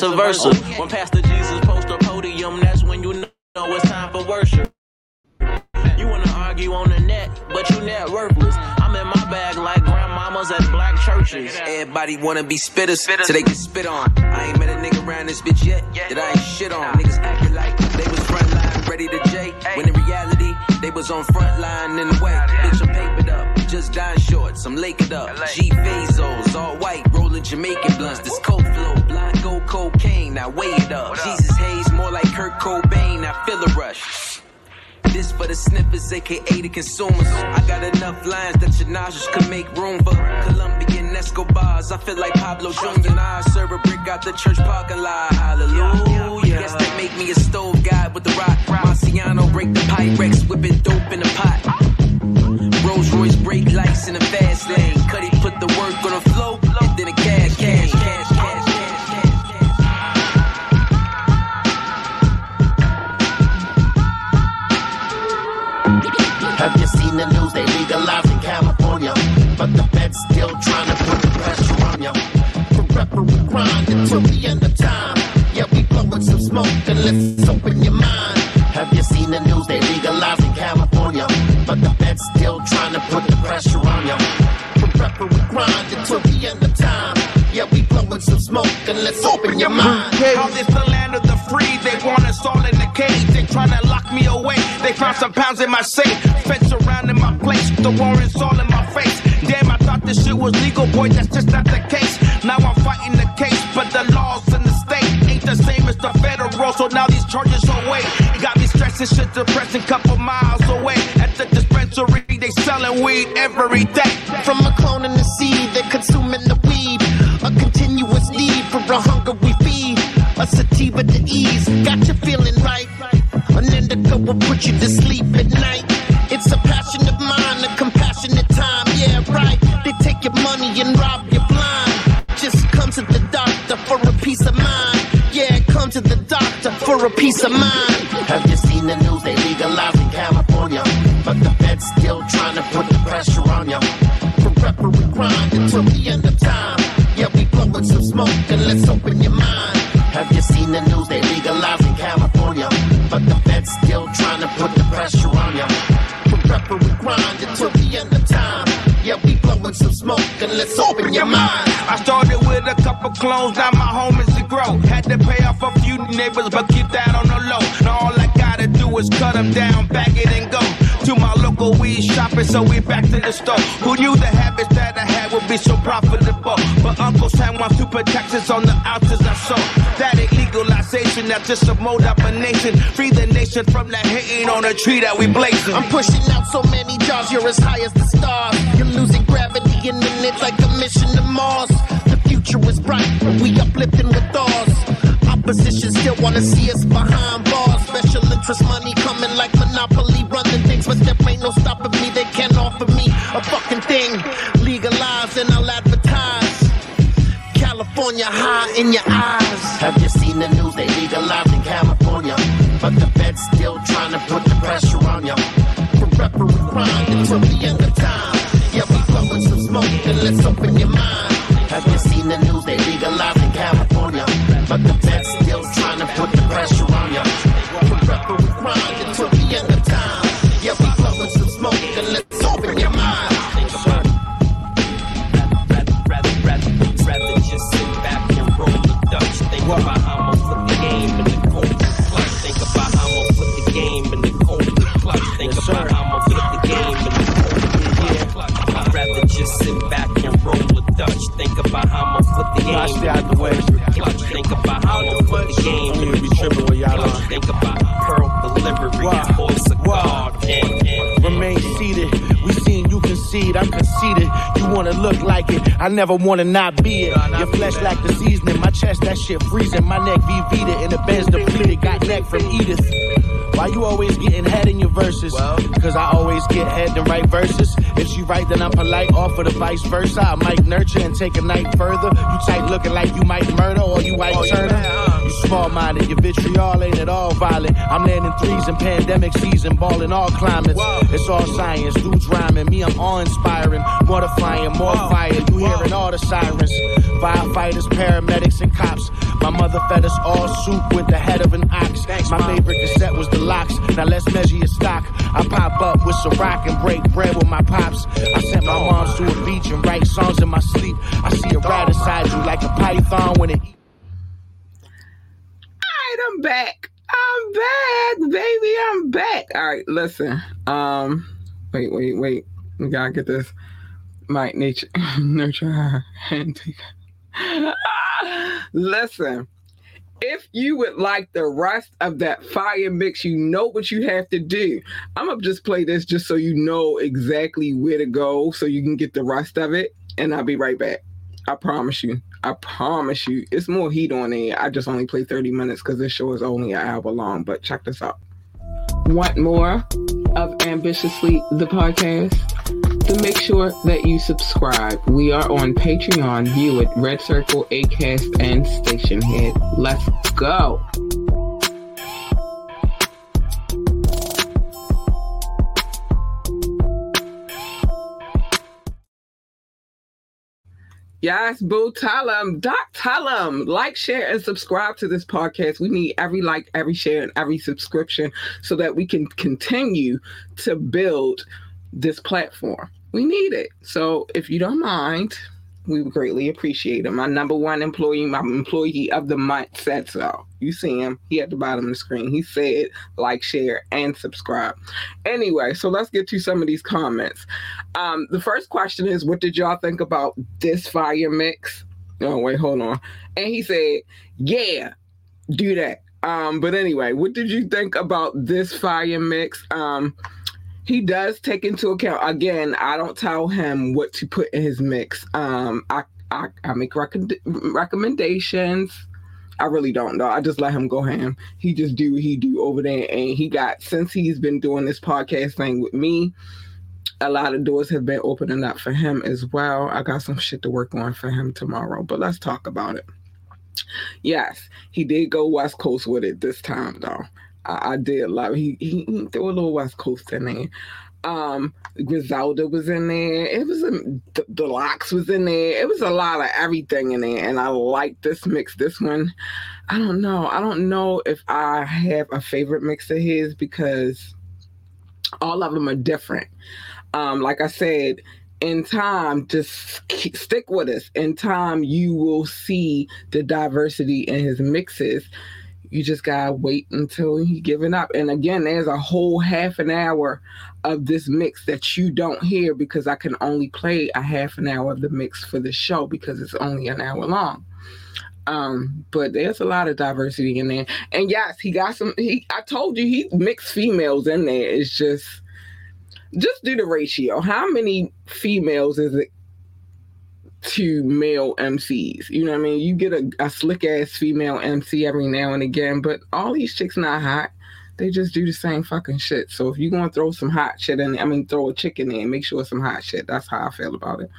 Vice versa? When Pastor Jesus post a podium, that's when you know it's time for worship. You wanna argue on the net, but you net worthless. I'm in my bag like grandmamas at black churches.
Everybody wanna be spitters, so they can spit on. I ain't met a nigga around this bitch yet that I ain't shit on. Niggas acting like they was front line, ready to J. When in reality, they was on front line in the way. Bitch, I'm papered up, just dying shorts, I'm lakered up. G weigh it up. Jesus Hayes, more like Kurt Cobain, I feel a rush. This for the sniffers, aka the consumers. I got enough lines that your nostrils could make room for Colombian Escobars. I feel like Pablo Jr. I serve a brick out the church parking lot. Hallelujah. Guess they make me a stove guy with the rock. Marciano break the Pyrex, whipping dope in the pot. Rolls Royce brake lights in the fast lane. Cuddy put the work on the flow, then cash, cash,
Have you seen the news? They legalized in California, but the feds still trying to put the pressure on you. Forever we grind until the end of time. Yeah, we blowing some smoke and let's open your mind. Have you seen the news? They legalized in California, but the feds still trying to put the pressure on you. Forever we grind until the end of time. Yeah, we blowing some smoke and let's open your mind.
How this the land of the free? They want us all in the cage. They tryna lock me away. They found some pounds in my safe. Fence around in my place. The warrants all in my face. Damn, I thought this shit was legal, boy. That's just not the case. Now I'm fighting the case, but the laws in the state ain't the same as the federal. So now these charges are weight. Got me stressing shit, depressing. Couple miles away at the dispensary, they selling weed every day.
From a clone in the seed, they're consuming the weed. A continuous need for a hunger we feed. A sativa to ease, got you will put you to sleep at night. It's a passion of mine, a compassionate time, yeah, right. They take your money and rob you blind. Just come to the doctor for a peace of mind. Yeah, come to the doctor for a peace of mind. Have you seen the news? They legalized in California, but the feds still trying to put the pressure on you. Forever we grind until the end of time. Yeah, we blowing some smoke and let's open your mind. Have you seen the news? They legalized in California, but the feds still pressure on you. Forever we grind until the end of time. Yeah, we blowing some smoke and let's open your mind.
I started with a couple clones, now my home is to grow. Had to pay off a few neighbors, but keep that on the low. Now all I gotta do is cut them down, bag it and go. To my local weed shopper, so we back to the store. Who knew the habits that I had would be so profitable? But Uncle Sam wants to put taxes on the ounces I sold. That legalization, that's just a mode up a nation. Free the nation from that hating on a tree that we blazing.
I'm pushing out so many jars, you're as high as the stars. You're losing gravity in minutes like a mission to Mars. The future is bright, we uplifting with ours. Opposition still wanna see us behind bars. Special interest money coming like Monopoly, running things, but there ain't no stopping me. They can't offer me a fucking thing. Legalize and I'll advertise. California high in your eyes. Have you seen the news? They legalized in California, but the feds still trying to put the pressure on you. Forever we grind until the end of time. Yeah, we blowing some smoke and let's open your mind. Have you seen the news? The
game in the cold clutch. Think about how I'ma put the game in the cold clutch. Think about pearl delivery, voice of God. And, and,
Remain seated. We seen you concede. I'm conceited. You
wanna look like it. I never wanna not be it. Your flesh like the seasoning, my chest that shit freezing. My neck be Vita in the Benz depleted. Got neck from Edith. Why you always getting head in your verses? Cause I always get head and write verses. If she right, then I'm polite. Offer the vice versa. I might nurture and take a night further. You tight looking like you might murder or you might oh, turn Turner. You small minded, your vitriol ain't at all violent. I'm landing threes in pandemic season, balling all climates. It's all science, dudes rhyming. Me, I'm awe inspiring. Mortifying, more fire. You hearing all the sirens. Firefighters, paramedics, and cops. My mother fed us all soup with the head of an ox. Thanks, My favorite cassette was the LOX. Now let's measure your stock. I pop up with some rock and break bread with my pops. I sent my moms to a beach and write songs in my sleep. I see a rat inside you like a python when it.
Right, Back. I'm back, baby. I'm back. All right, listen. Um, wait, wait, wait. We gotta get this. Might nature nurture her and take. listen. If you would like the rest of that fire mix, you know what you have to do. I'm gonna just play this just so you know exactly where to go so you can get the rest of it, and I'll be right back. I promise you. I promise you. It's more heat on there. I just only play 30 minutes because this show is only an hour long, but check this out. Want more of Ambitiously the podcast? Then make sure that you subscribe. We are on Patreon, View it, RedCircle, Acast, and Stationhead. Let's go. Yes, boo, them. Doc, them. Like, share, and subscribe to this podcast. We need every like, every share, and every subscription so that we can continue to build this platform. We need it. So if you don't mind, we greatly appreciate it. My number one employee, my employee of the month said so. You see him, he at the bottom of the screen. He said like, share, and subscribe. Anyway, so let's get to some of these comments. Um, the first question is, what did y'all think about this fire mix? Oh, wait, hold on. And he said, yeah, do that. Um, but anyway, what did you think about this fire mix? Um, he does take into account again i don't tell him what to put in his mix. Um i i, I make rec- recommendations. I really don't know i just let him go ham. He just do what he do over there and he got since he's been doing this podcast thing with me a lot of doors have been opening up for him as well. I got some shit to work on for him tomorrow but let's talk about it. Yes he did go west coast with it this time though I, I did love. He, he threw a little West Coast in there. Um, Griselda was in there. It was a, the, the LOX was in there. It was a lot of everything in there, and I like this mix. This one, I don't know. I don't know if I have a favorite mix of his because all of them are different. Um, like I said, in time, just keep, stick with us. In time, you will see the diversity in his mixes you just gotta wait until he giving up. And again, there's a whole half an hour of this mix that you don't hear because I can only play a half an hour of the mix for the show because it's only an hour long. Um, but there's a lot of diversity in there. And yes, he got some he I told you he mixed females in there. It's just just do the ratio. How many females is it to male MCs. You know what I mean? You get a, a slick ass female MC every now and again, but all these chicks not hot. They just do the same fucking shit. So if you're gonna throw some hot shit in, I mean, throw a chicken in, make sure it's some hot shit. That's how I feel about it.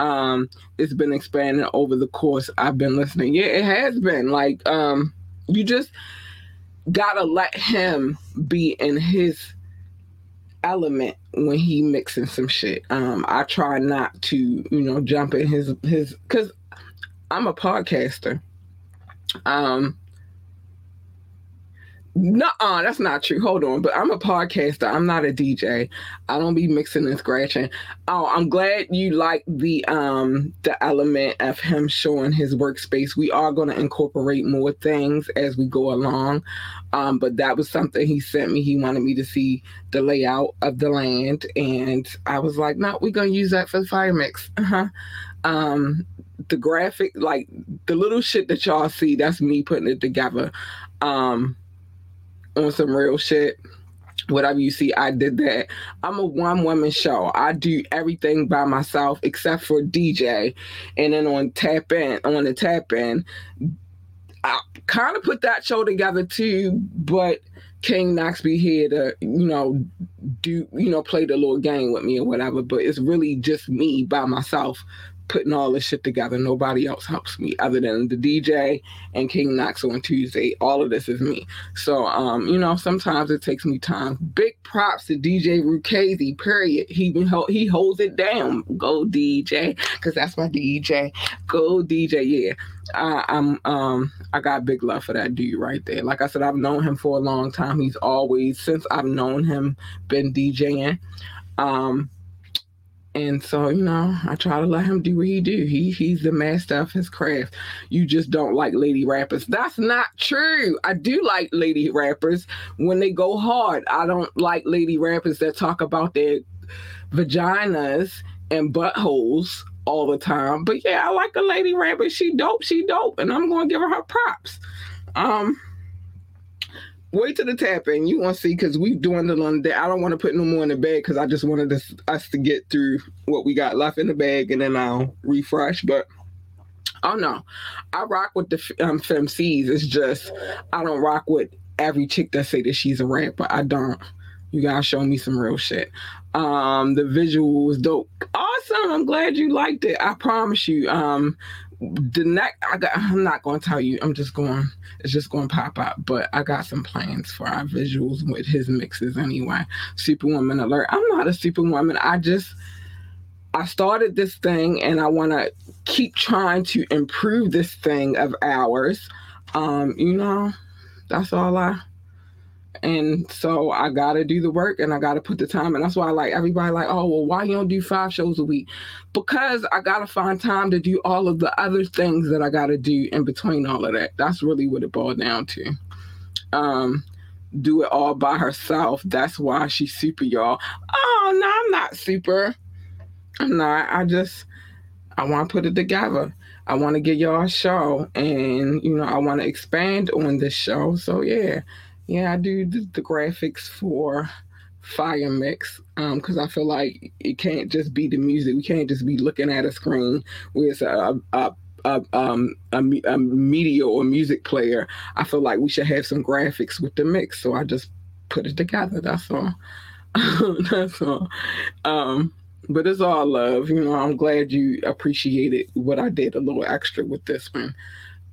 Um, it's been expanding over the course I've been listening. Yeah, it has been. Like, um, you just gotta let him be in his element when he mixing some shit. Um, I try not to, you know, jump in his his because I'm a podcaster. Um, no, that's not true. Hold on, but I'm a podcaster. I'm not a DJ. I don't be mixing and scratching. Oh, I'm glad you like the um the element of him showing his workspace. We are going to incorporate more things as we go along. Um, but that was something he sent me. He wanted me to see the layout of the land, and I was like, "No, we're gonna use that for the fire mix." Uh-huh. Um, the graphic, like the little shit that y'all see, that's me putting it together. Um, on some real shit. whatever you see, I did that. I'm a one woman show. I do everything by myself except for DJ. And then on tap in, on the tap in, I kind of put that show together too, but King Knox be here to, you know, do, you know, play the little game with me or whatever. But it's really just me by myself putting all this shit together. Nobody else helps me other than the DJ and King Knox on Tuesday. All of this is me. So, um, you know, sometimes it takes me time. Big props to DJ Rukazi, period. He he holds it down. Go DJ, because that's my DJ. Go DJ, yeah. I, I'm um I got big love for that dude right there. Like I said, I've known him for a long time. He's always since I've known him been DJing. Um and so, you know, I try to let him do what he do. He he's the master of his craft. You just don't like lady rappers. That's not true. I do like lady rappers when they go hard. I don't like lady rappers that talk about their vaginas and buttholes all the time. But yeah, I like a lady rapper. She dope, she dope. And I'm gonna give her her props. Um wait to the tap in. You want to see because we doing the on day. I don't want to put no more in the bag because I just wanted us, us to get through what we got left in the bag and then I'll refresh. But oh no, I rock with the um, FemCs. It's just I don't rock with every chick that say that she's a rapper. I don't. You gotta show me some real shit. Um, the visual was dope. Awesome. I'm glad you liked it. I promise you. Um, the next I got I'm not gonna tell you, I'm just going it's just gonna pop up, but I got some plans for our visuals with his mixes anyway. Superwoman alert. I'm not a superwoman. I just I started this thing and I wanna keep trying to improve this thing of ours. Um, you know, that's all I and so I gotta do the work and I gotta put the time. And that's why I like everybody like, oh well, why you don't do five shows a week? Because I gotta find time to do all of the other things that I gotta do in between all of that. That's really what it boiled down to. Um, do it all by herself. That's why she's super, y'all. Oh no, I'm not super. I'm not. I just I want to put it together. I want to get y'all a show, and you know, I want to expand on this show. So yeah yeah, I do the, graphics for Fire Mix because um, I feel like it can't just be the music. We can't just be looking at a screen it's a, a a, um, a, a, media or music player, I feel like we should have some graphics with the mix. So I just put it together. That's all. That's all. Um, but it's all love. You know, I'm glad you appreciated what I did a little extra with this one.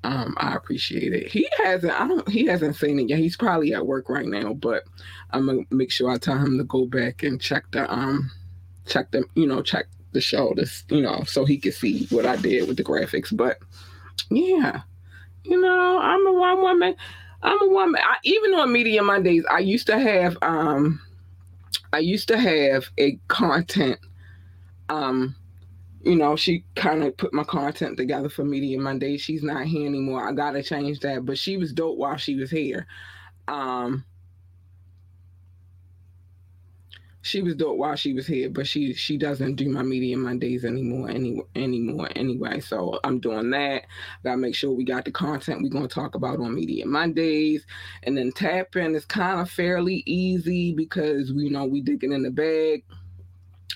Um, I appreciate it. He hasn't. I don't. He hasn't seen it yet. He's probably at work right now. But I'm gonna make sure I tell him to go back and check the um, check the you know check the show. This you know so he can see what I did with the graphics. But yeah, you know I'm a one woman. I'm a woman. I, even on Media Mondays, I used to have um, I used to have a content um you know, she kind of put my content together for Media Monday. She's not here anymore. I gotta change that. But she was dope while she was here. Um she was dope while she was here, but she she doesn't do my Media Mondays anymore any, anymore anyway. So I'm doing that. Gotta make sure we got the content we're gonna talk about on Media Mondays. And then tapping is kind of fairly easy because we you know we digging in the bag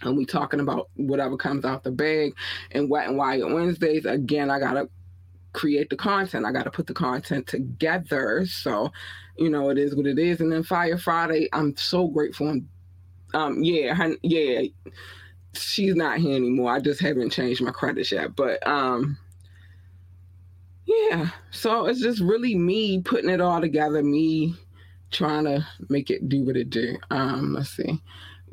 and we talking about whatever comes out the bag and Wet and Wild Wednesdays. Again, I gotta create the content. I gotta put the content together. So, you know, it is what it is. And then Fire Friday, I'm so grateful. And, um, yeah, her, yeah, she's not here anymore. I just haven't changed my credits yet. But um, yeah, so it's just really me putting it all together, me trying to make it do what it do. Um, let's see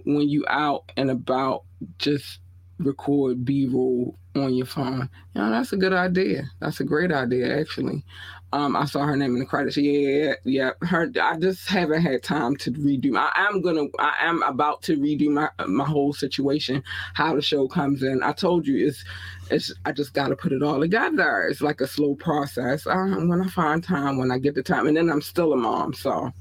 when you out and about, just record B roll on your phone. You know, that's a good idea. That's a great idea, actually. Um, I saw her name in the credits. Yeah, yeah. Her. I just haven't had time to redo. I am gonna. I am about to redo my my whole situation. How the show comes in. I told you it's. It's. I just got to put it all together. It's like a slow process. Um, when I find time, when I get the time, and then I'm still a mom. So,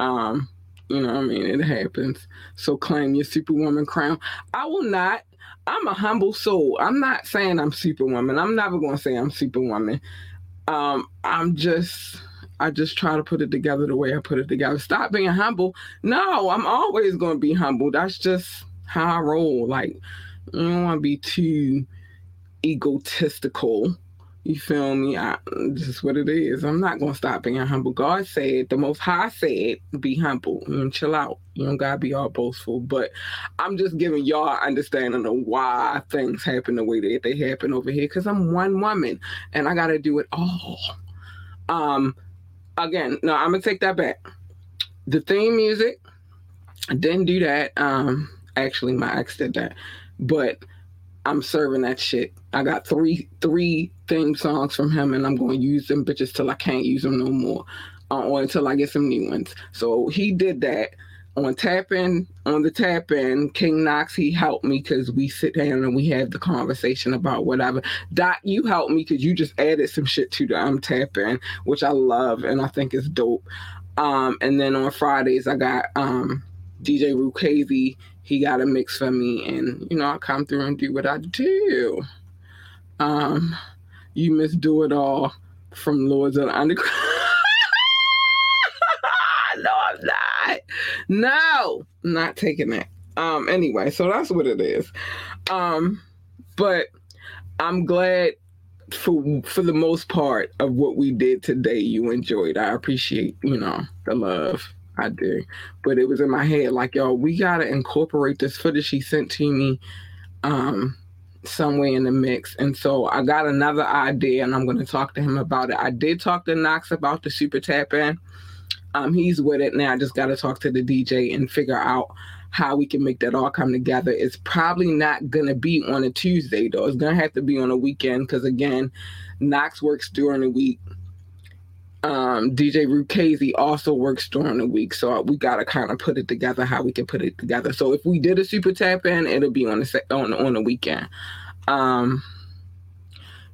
um, you know, I mean, it happens. So claim your superwoman crown. I will not. I'm a humble soul. I'm not saying I'm superwoman. I'm never going to say I'm superwoman. Um, I'm just I just try to put it together the way I put it together. Stop being humble. No, I'm always going to be humble. That's just how I roll. Like, I don't want to be too egotistical. You feel me? I, this is what it is. I'm not gonna stop being humble. God said, the Most High said, be humble and chill out. You don't gotta be all boastful. But I'm just giving y'all understanding of why things happen the way that they happen over here. Cause I'm one woman and I gotta do it all. Um, again, no, I'm gonna take that back. The theme music, I didn't do that. Um, actually, my ex did that, but I'm serving that shit. I got three three theme songs from him, and I'm going to use them bitches till I can't use them no more, uh, or until I get some new ones. So he did that on tapping on the tap in. King Knox he helped me because we sit down and we have the conversation about whatever. Dot, you helped me because you just added some shit to the um tap in, which I love and I think is dope. Um, and then on Fridays I got um DJ Rukazi he got a mix for me and you know I come through and do what I do. Um you miss Do It All from Lords of the Underground. no, I'm not. No, not taking that. Um anyway, so that's what it is. Um but I'm glad for for the most part of what we did today you enjoyed. I appreciate, you know, the love. I do. But it was in my head like, yo, we gotta incorporate this footage he sent to me um somewhere in the mix. And so I got another idea and I'm gonna talk to him about it. I did talk to Knox about the super tap in. Um, he's with it now. I just gotta talk to the DJ and figure out how we can make that all come together. It's probably not gonna be on a Tuesday though. It's gonna have to be on a weekend because again, Knox works during the week um, DJ Rukazi also works during the week, so we got to kind of put it together how we can put it together. So if we did a super tap in, it'll be on the on on the weekend. Um,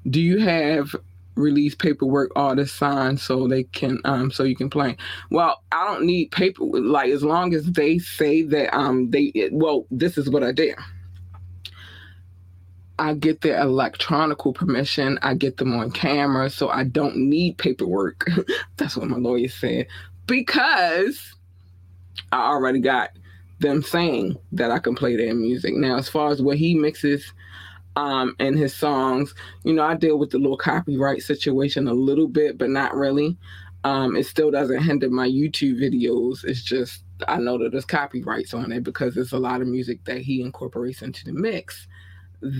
do you have release paperwork artists signed so they can um so you can play? Well, I don't need paper like as long as they say that um they well this is what I did. I get the electronical permission. I get them on camera, so I don't need paperwork. That's what my lawyer said. Because I already got them saying that I can play their music. Now, as far as what he mixes um in his songs, you know, I deal with the little copyright situation a little bit, but not really. Um, it still doesn't hinder my YouTube videos. It's just I know that there's copyrights on it because there's a lot of music that he incorporates into the mix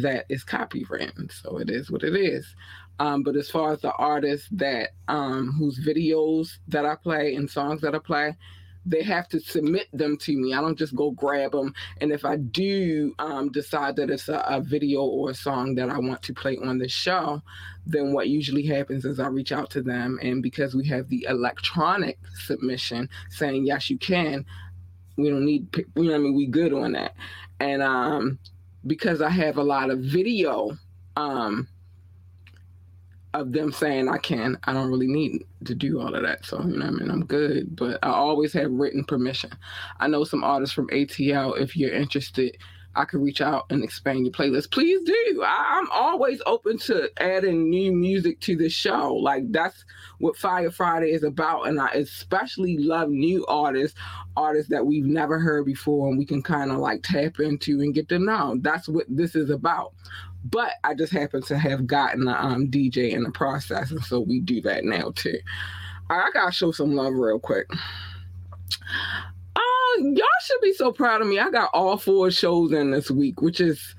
that is copywritten. So it is what it is. Um, but as far as the artists that um, whose videos that I play and songs that I play, they have to submit them to me. I don't just go grab them. And if I do um, decide that it's a, a, video or a song that I want to play on the show, then what usually happens is I reach out to them. And because we have the electronic submission saying, yes, you can, we don't need, you know I mean? We good on that. And um, because I have a lot of video um, of them saying I can, I don't really need to do all of that. So, you know I mean? I'm good, but I always have written permission. I know some artists from ATL, if you're interested, I could reach out and expand your playlist. Please do. I, am always open to adding new music to the show. Like that's what Fire Friday is about. And I especially love new artists, artists that we've never heard before, and we can kind of like tap into and get to know. That's what this is about. But I just happen to have gotten a um, DJ in the process, and so we do that now too. I gotta show some love real quick y'all should be so proud of me. I got all four shows in this week, which is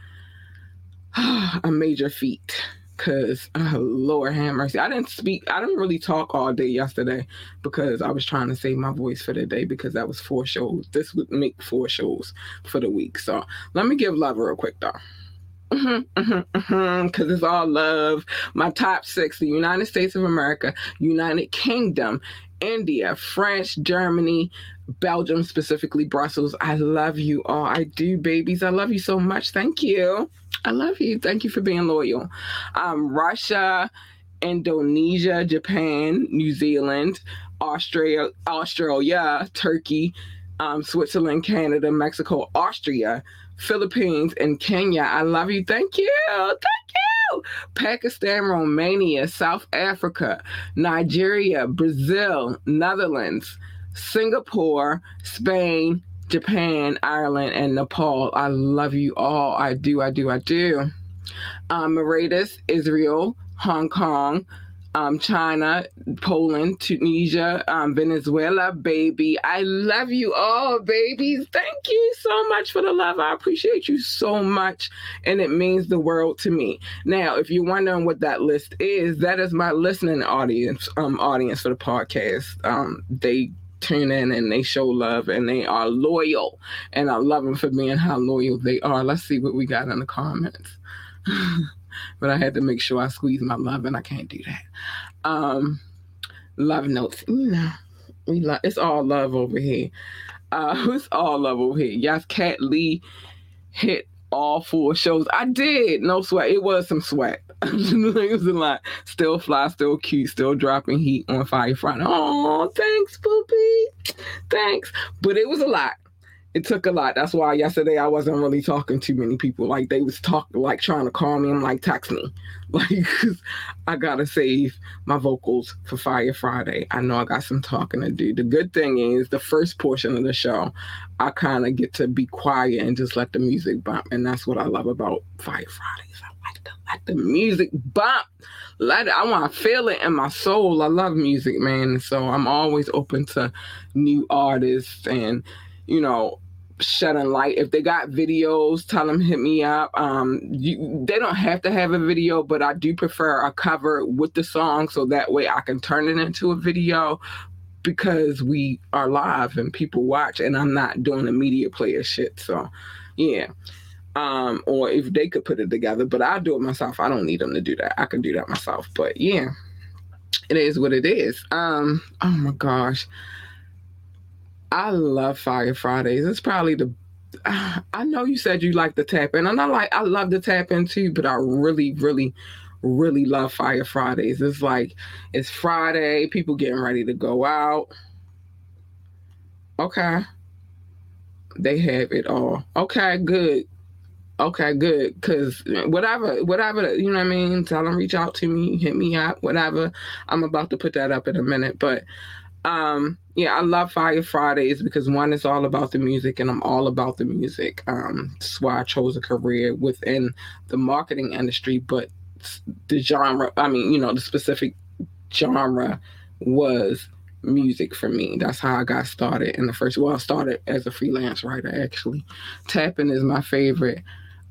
a major feat. Cause uh, Lord have mercy, I didn't speak. I didn't really talk all day yesterday because I was trying to save my voice for the day because that was four shows. This would make four shows for the week. So let me give love real quick though. Because mm-hmm, mm-hmm, it's all love. My top six the United States of America, United Kingdom, India, France, Germany, Belgium, specifically Brussels. I love you all. I do, babies. I love you so much. Thank you. I love you. Thank you for being loyal. Um, Russia, Indonesia, Japan, New Zealand, Australia, Australia, Turkey, um, Switzerland, Canada, Mexico, Austria, Philippines, and Kenya. I love you. Thank you. Thank you. Pakistan, Romania, South Africa, Nigeria, Brazil, Netherlands, Singapore, Spain, Japan, Ireland, and Nepal. I love you all. I do, I do, I do. Um, Mauritius, Israel, Hong Kong, um, China, Poland, Tunisia, um, Venezuela, baby. I love you all, babies. Thank you so much for the love. I appreciate you so much, and it means the world to me. Now, if you're wondering what that list is, that is my listening audience. Um, audience for the podcast. Um, they tune in and they show love and they are loyal, and I love them for being how loyal they are. Let's see what we got in the comments. but I had to make sure I squeeze my love, and I can't do that. Um, love notes, you know, we love. It's all love over here. Uh, it's all love over here. Yes, Cat Lee hit all four shows. I did. No sweat. It was some sweat. it was a lot. Still fly, still cute, still dropping heat on Fire Friday. Oh, thanks, Poopy. Thanks. But it was a lot it took a lot. That's why yesterday I wasn't really talking to many people. Like they was talking, like trying to call me. I'm like, text me, like, I gotta save my vocals for Fire Friday. I know I got some talking to do. The good thing is the first portion of the show, I kind of get to be quiet and just let the music bump, and that's what I love about Fire Fridays. I like to let the music bump. Let it, I want to feel it in my soul. I love music, man. So I'm always open to new artists and you know shedding light. If they got videos, tell them hit me up. Um, you, they don't have to have a video, but I do prefer a cover with the song so that way I can turn it into a video because we are live and people watch, and I'm not doing the media player shit. So, yeah. Um, or if they could put it together, but I'll do it myself. I don't need them to do that. I can do that myself. But yeah, it is what it is. Um, oh my gosh. I love Fire Fridays. It's probably the I know you said you like the tap in, and I like I love the tap in too, but I really, really, really love Fire Fridays. It's like it's Friday, people getting ready to go out. Okay. They have it all. Okay, good. Okay, good. Cause whatever, whatever, you know what I mean? Tell them reach out to me, hit me up, whatever. I'm about to put that up in a minute. But um yeah, I love Fire Fridays because one is all about the music and I'm all about the music. Um, that's why I chose a career within the marketing industry, but the genre, I mean, you know, the specific genre was music for me. That's how I got started in the first well, I started as a freelance writer actually. Tapping is my favorite.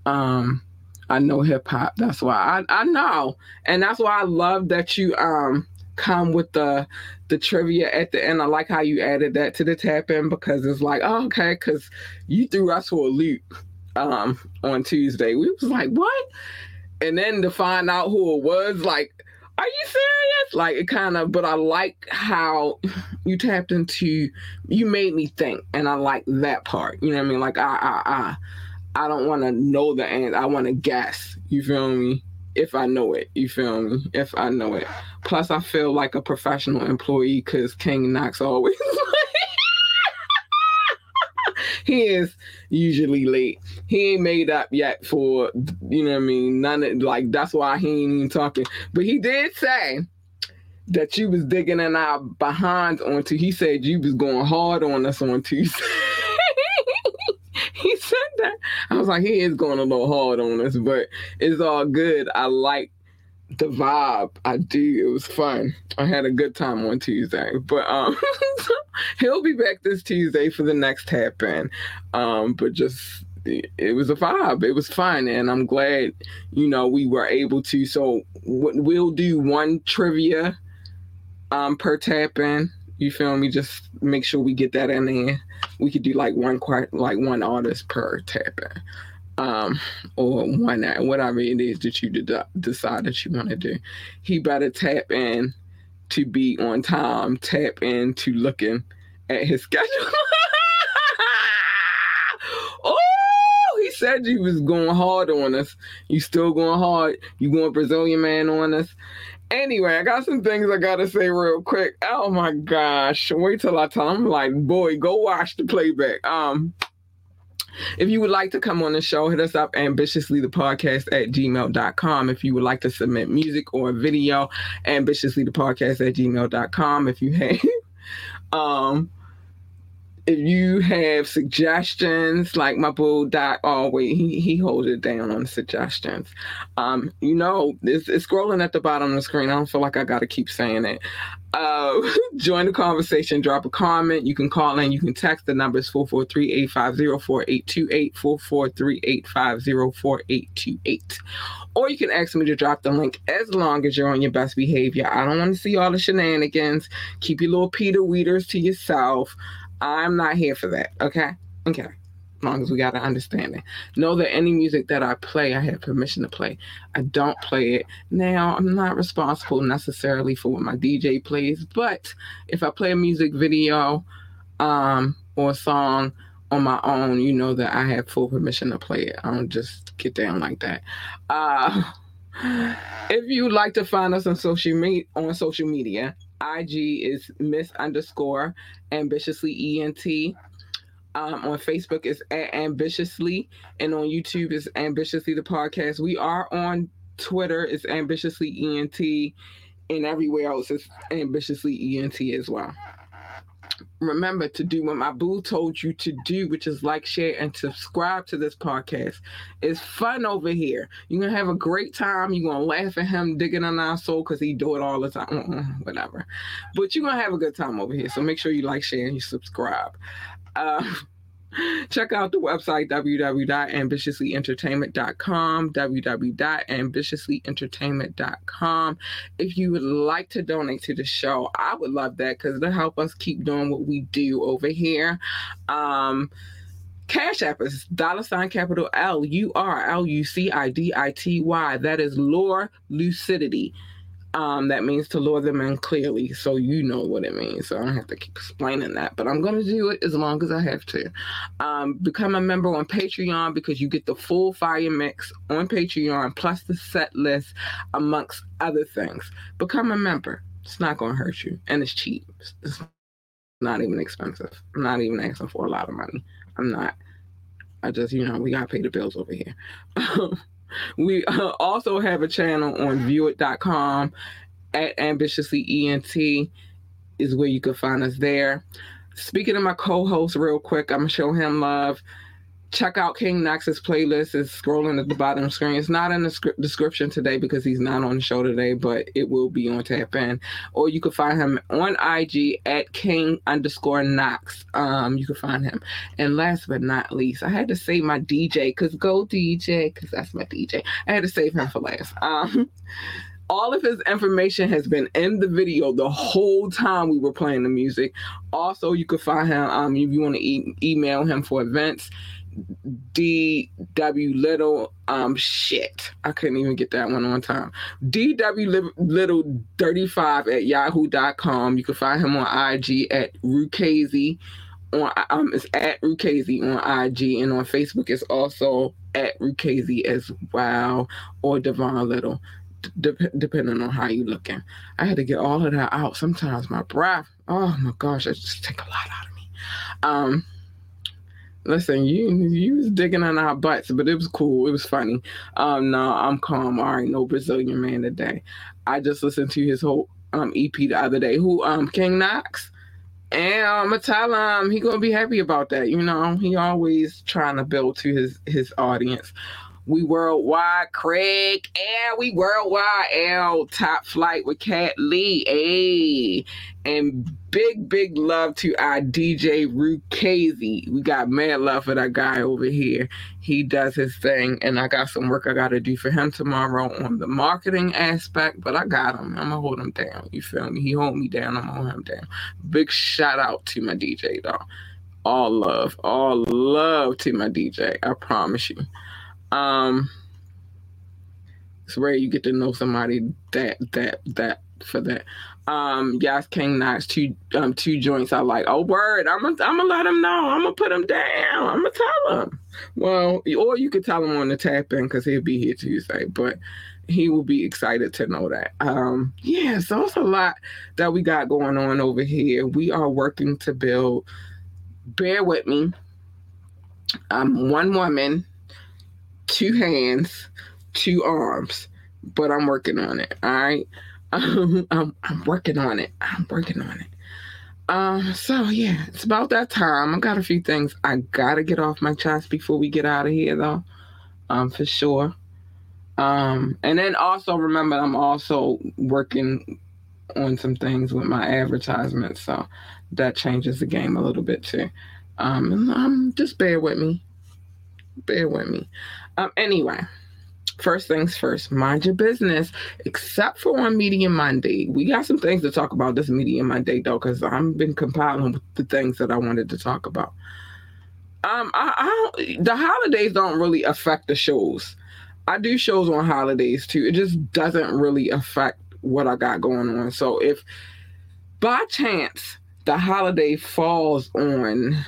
Um I know hip hop. That's why I, I know. And that's why I love that you um come with the the trivia at the end. I like how you added that to the tap in because it's like, oh, okay, because you threw us for a loop um, on Tuesday. We was like, what? And then to find out who it was, like, are you serious? Like it kind of, but I like how you tapped into. You made me think, and I like that part. You know what I mean? Like I, I, I, I don't want to know the answer. I want to guess. You feel me? If I know it. You feel me? If I know it. Plus, I feel like a professional employee because King Knox always. he is usually late. He ain't made up yet for you know what I mean. None of like that's why he ain't even talking. But he did say that you was digging in our behinds onto. He said you was going hard on us on Tuesday. I was like, he is going a little hard on us, but it's all good. I like the vibe. I do. It was fun. I had a good time on Tuesday. But um he'll be back this Tuesday for the next tap in. Um, but just it was a vibe. It was fun, and I'm glad you know we were able to. So we'll do one trivia um per tap in you feel me? Just make sure we get that in there. We could do like one like one artist per tapping, um, or one whatever it is that you de- decide that you want to do. He better tap in to be on time. Tap into looking at his schedule. oh, he said you was going hard on us. You still going hard. You going Brazilian man on us. Anyway, I got some things I gotta say real quick. Oh my gosh. Wait till I tell him like, boy, go watch the playback. Um If you would like to come on the show, hit us up ambitiously the podcast at gmail.com. If you would like to submit music or video, ambitiously the podcast at gmail.com. If you have um if you have suggestions, like my boo Doc, oh wait, he he holds it down on suggestions. Um, you know, it's, it's scrolling at the bottom of the screen. I don't feel like I got to keep saying it. Uh, join the conversation, drop a comment. You can call in, you can text. The number is 443-850-4828, 443-850-4828. Or you can ask me to drop the link as long as you're on your best behavior. I don't want to see all the shenanigans. Keep your little Peter Weeders to yourself. I'm not here for that. Okay. Okay. As long as we got to understand it. Know that any music that I play, I have permission to play. I don't play it. Now, I'm not responsible necessarily for what my DJ plays, but if I play a music video um, or a song on my own, you know that I have full permission to play it. I don't just get down like that. Uh, if you'd like to find us on social media, on social media, IG is Miss underscore ambitiously ENT. Um, on Facebook is at ambitiously, and on YouTube is ambitiously the podcast. We are on Twitter is ambitiously ENT, and everywhere else is ambitiously ENT as well. Remember to do what my boo told you to do, which is like, share, and subscribe to this podcast. It's fun over here. You're gonna have a great time. You're gonna laugh at him digging on our soul because he do it all the time. Whatever. But you're gonna have a good time over here. So make sure you like, share, and you subscribe. Uh, Check out the website www.ambitiouslyentertainment.com, www.ambitiouslyentertainment.com. If you would like to donate to the show, I would love that because it'll help us keep doing what we do over here. Um, Cash App is dollar sign capital L U R L U C I D I T Y. That is Lore Lucidity. Um, that means to lure them in clearly, so you know what it means. So I don't have to keep explaining that, but I'm going to do it as long as I have to. Um, become a member on Patreon because you get the full fire mix on Patreon plus the set list, amongst other things. Become a member. It's not going to hurt you, and it's cheap. It's not even expensive. I'm not even asking for a lot of money. I'm not. I just, you know, we got to pay the bills over here. We uh, also have a channel on viewit.com at ambitiously ENT is where you can find us there. Speaking of my co-host, real quick, I'm gonna show him love. Check out King Knox's playlist. It's scrolling at the bottom of the screen. It's not in the script description today because he's not on the show today, but it will be on Tap In. Or you can find him on IG at King underscore Knox. Um, you can find him. And last but not least, I had to save my DJ because go DJ because that's my DJ. I had to save him for last. Um, all of his information has been in the video the whole time we were playing the music. Also, you can find him um, if you want to e- email him for events. DW Little um shit. I couldn't even get that one on time. DW Little 35 at yahoo.com. You can find him on IG at Rukazy. On um it's at Rukazy on IG and on Facebook it's also at Rukazy as well or Devon Little. Depending on how you're looking. I had to get all of that out. Sometimes my breath, oh my gosh, it just take a lot out of me. Um Listen, you you was digging on our butts, but it was cool. It was funny. Um, no, I'm calm. All right, no Brazilian man today. I just listened to his whole um EP the other day. Who um King Knox, and I'm gonna tell him he gonna be happy about that. You know, he always trying to build to his his audience. We worldwide, Craig, and we worldwide, L top flight with Cat Lee, a and big big love to our DJ Rukazy. We got mad love for that guy over here. He does his thing, and I got some work I got to do for him tomorrow on the marketing aspect. But I got him. I'm gonna hold him down. You feel me? He hold me down. I'm gonna hold him down. Big shout out to my DJ though. All love, all love to my DJ. I promise you. Um, it's rare you get to know somebody that that that for that. Um, yes, King Knox two um two joints. I like. Oh, word! I'm gonna I'm gonna let him know. I'm gonna put him down. I'm gonna tell him. Well, or you could tell him on the tap in because he'll be here Tuesday, but he will be excited to know that. Um, yeah, so it's a lot that we got going on over here. We are working to build. Bear with me I'm one woman, two hands, two arms, but I'm working on it. All right. Um, I'm, I'm working on it. I'm working on it. Um, so yeah, it's about that time. I got a few things I gotta get off my chest before we get out of here though. Um, for sure. Um, and then also remember I'm also working on some things with my advertisements, so that changes the game a little bit too. Um, um just bear with me. Bear with me. Um, anyway first things first, mind your business, except for on Media Monday. We got some things to talk about this Media Monday, though, because I've been compiling the things that I wanted to talk about. Um, I, I the holidays don't really affect the shows. I do shows on holidays too. It just doesn't really affect what I got going on. So if by chance the holiday falls on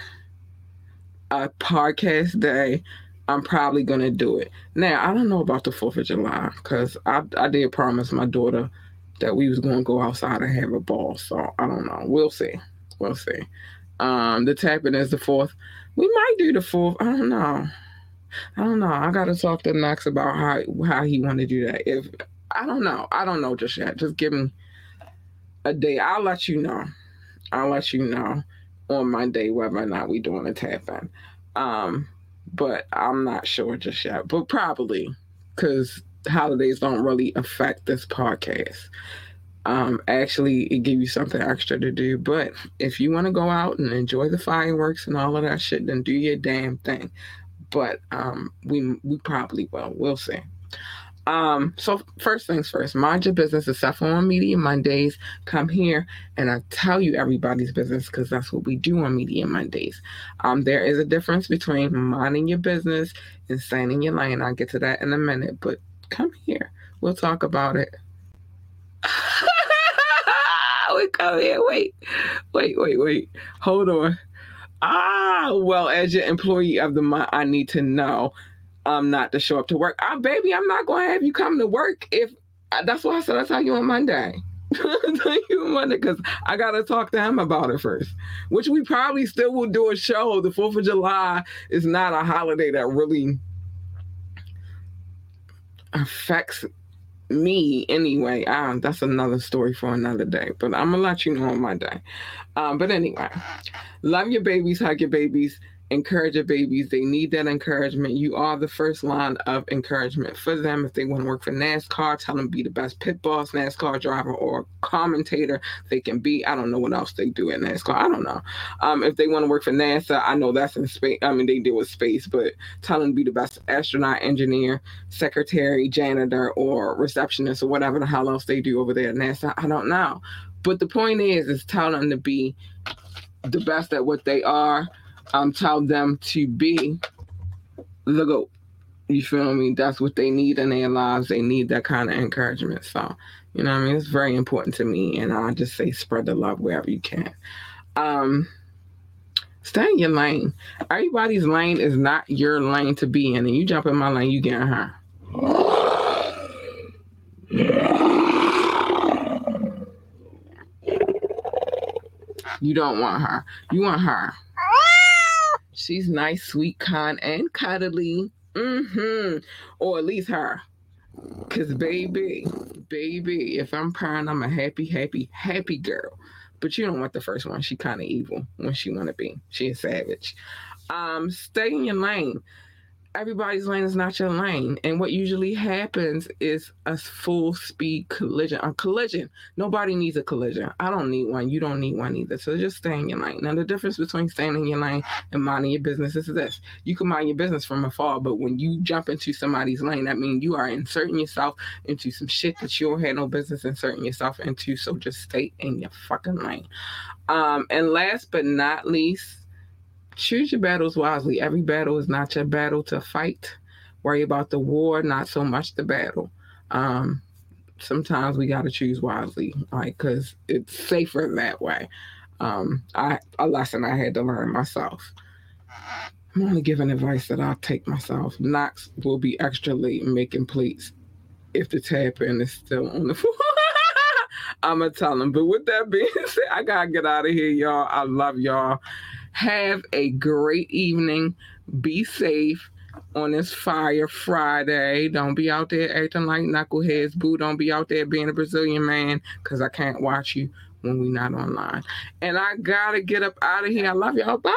a podcast day, I'm probably gonna do it. Now I don't know about the Fourth of July because I I did promise my daughter that we was gonna go outside and have a ball. So I don't know. We'll see. We'll see. Um, the tap in is the fourth. We might do the fourth. I don't know. I don't know. I gotta talk to Max about how how he want to do that. If I don't know, I don't know just yet. Just give me a day. I'll let you know. I'll let you know on Monday whether or not we doing a tap in. Um, but I'm not sure just yet. But probably because holidays don't really affect this podcast. Um, actually, it give you something extra to do. But if you want to go out and enjoy the fireworks and all of that shit, then do your damn thing. But um, we we probably will. We'll see. Um, so first things first, mind your business is for on Media Mondays. Come here and I tell you everybody's business because that's what we do on Media Mondays. Um, there is a difference between minding your business and in your lane. I'll get to that in a minute, but come here. We'll talk about it. we come here. Wait, wait, wait, wait. Hold on. Ah, well, as your employee of the month, I need to know um not to show up to work. Ah, baby, I'm not going to have you come to work if that's why I said I tell you on Monday. you on Monday because I got to talk to him about it first, which we probably still will do a show. The 4th of July is not a holiday that really affects me anyway. Um, that's another story for another day, but I'm gonna let you know on my day. Um, but anyway, love your babies, hug your babies encourage your babies. They need that encouragement. You are the first line of encouragement for them. If they want to work for NASCAR, tell them be the best pit boss, NASCAR driver, or commentator they can be. I don't know what else they do at NASCAR. I don't know. Um, if they want to work for NASA, I know that's in space. I mean, they deal with space, but tell them be the best astronaut, engineer, secretary, janitor, or receptionist, or whatever the hell else they do over there at NASA. I don't know. But the point is, is tell them to be the best at what they are um, tell them to be the goat. You feel me? That's what they need in their lives. They need that kind of encouragement. So, you know I mean? It's very important to me. And I just say spread the love wherever you can. Um, stay in your lane. Everybody's lane is not your lane to be in. And you jump in my lane, you get her. You don't want her. You want her. She's nice, sweet, kind, and cuddly. Mm-hmm. Or at least her. Cause baby, baby, if I'm purring, I'm a happy, happy, happy girl. But you don't want the first one. She kind of evil when she want to be. She is savage. Um, stay in your lane everybody's lane is not your lane. And what usually happens is a full speed collision. A collision. Nobody needs a collision. I don't need one. You don't need one either. So just stay in your lane. Now the difference between staying in your lane and minding your business is this. You can mind your business from afar, but when you jump into somebody's lane, that means you are inserting yourself into some shit that you don't have no business inserting yourself into. So just stay in your fucking lane. Um, and last but not least, choose your battles wisely. Every battle is not your battle to fight. Worry about the war, not so much the battle. Um, sometimes we got to choose wisely, like because it's safer that way. Um, I a lesson I had to learn myself. I'm only giving advice that I'll take myself. Knox will be extra late making plates if the tap in is still on the floor. I'm gonna tell him. But with that being said, I gotta get out of here, y'all. I love y'all. Have a great evening. Be safe on this fire Friday. Don't be out there acting like knuckleheads. Boo, don't be out there being a Brazilian man because I can't watch you when we're not online. And I got to get up out of here. I love y'all. Bye.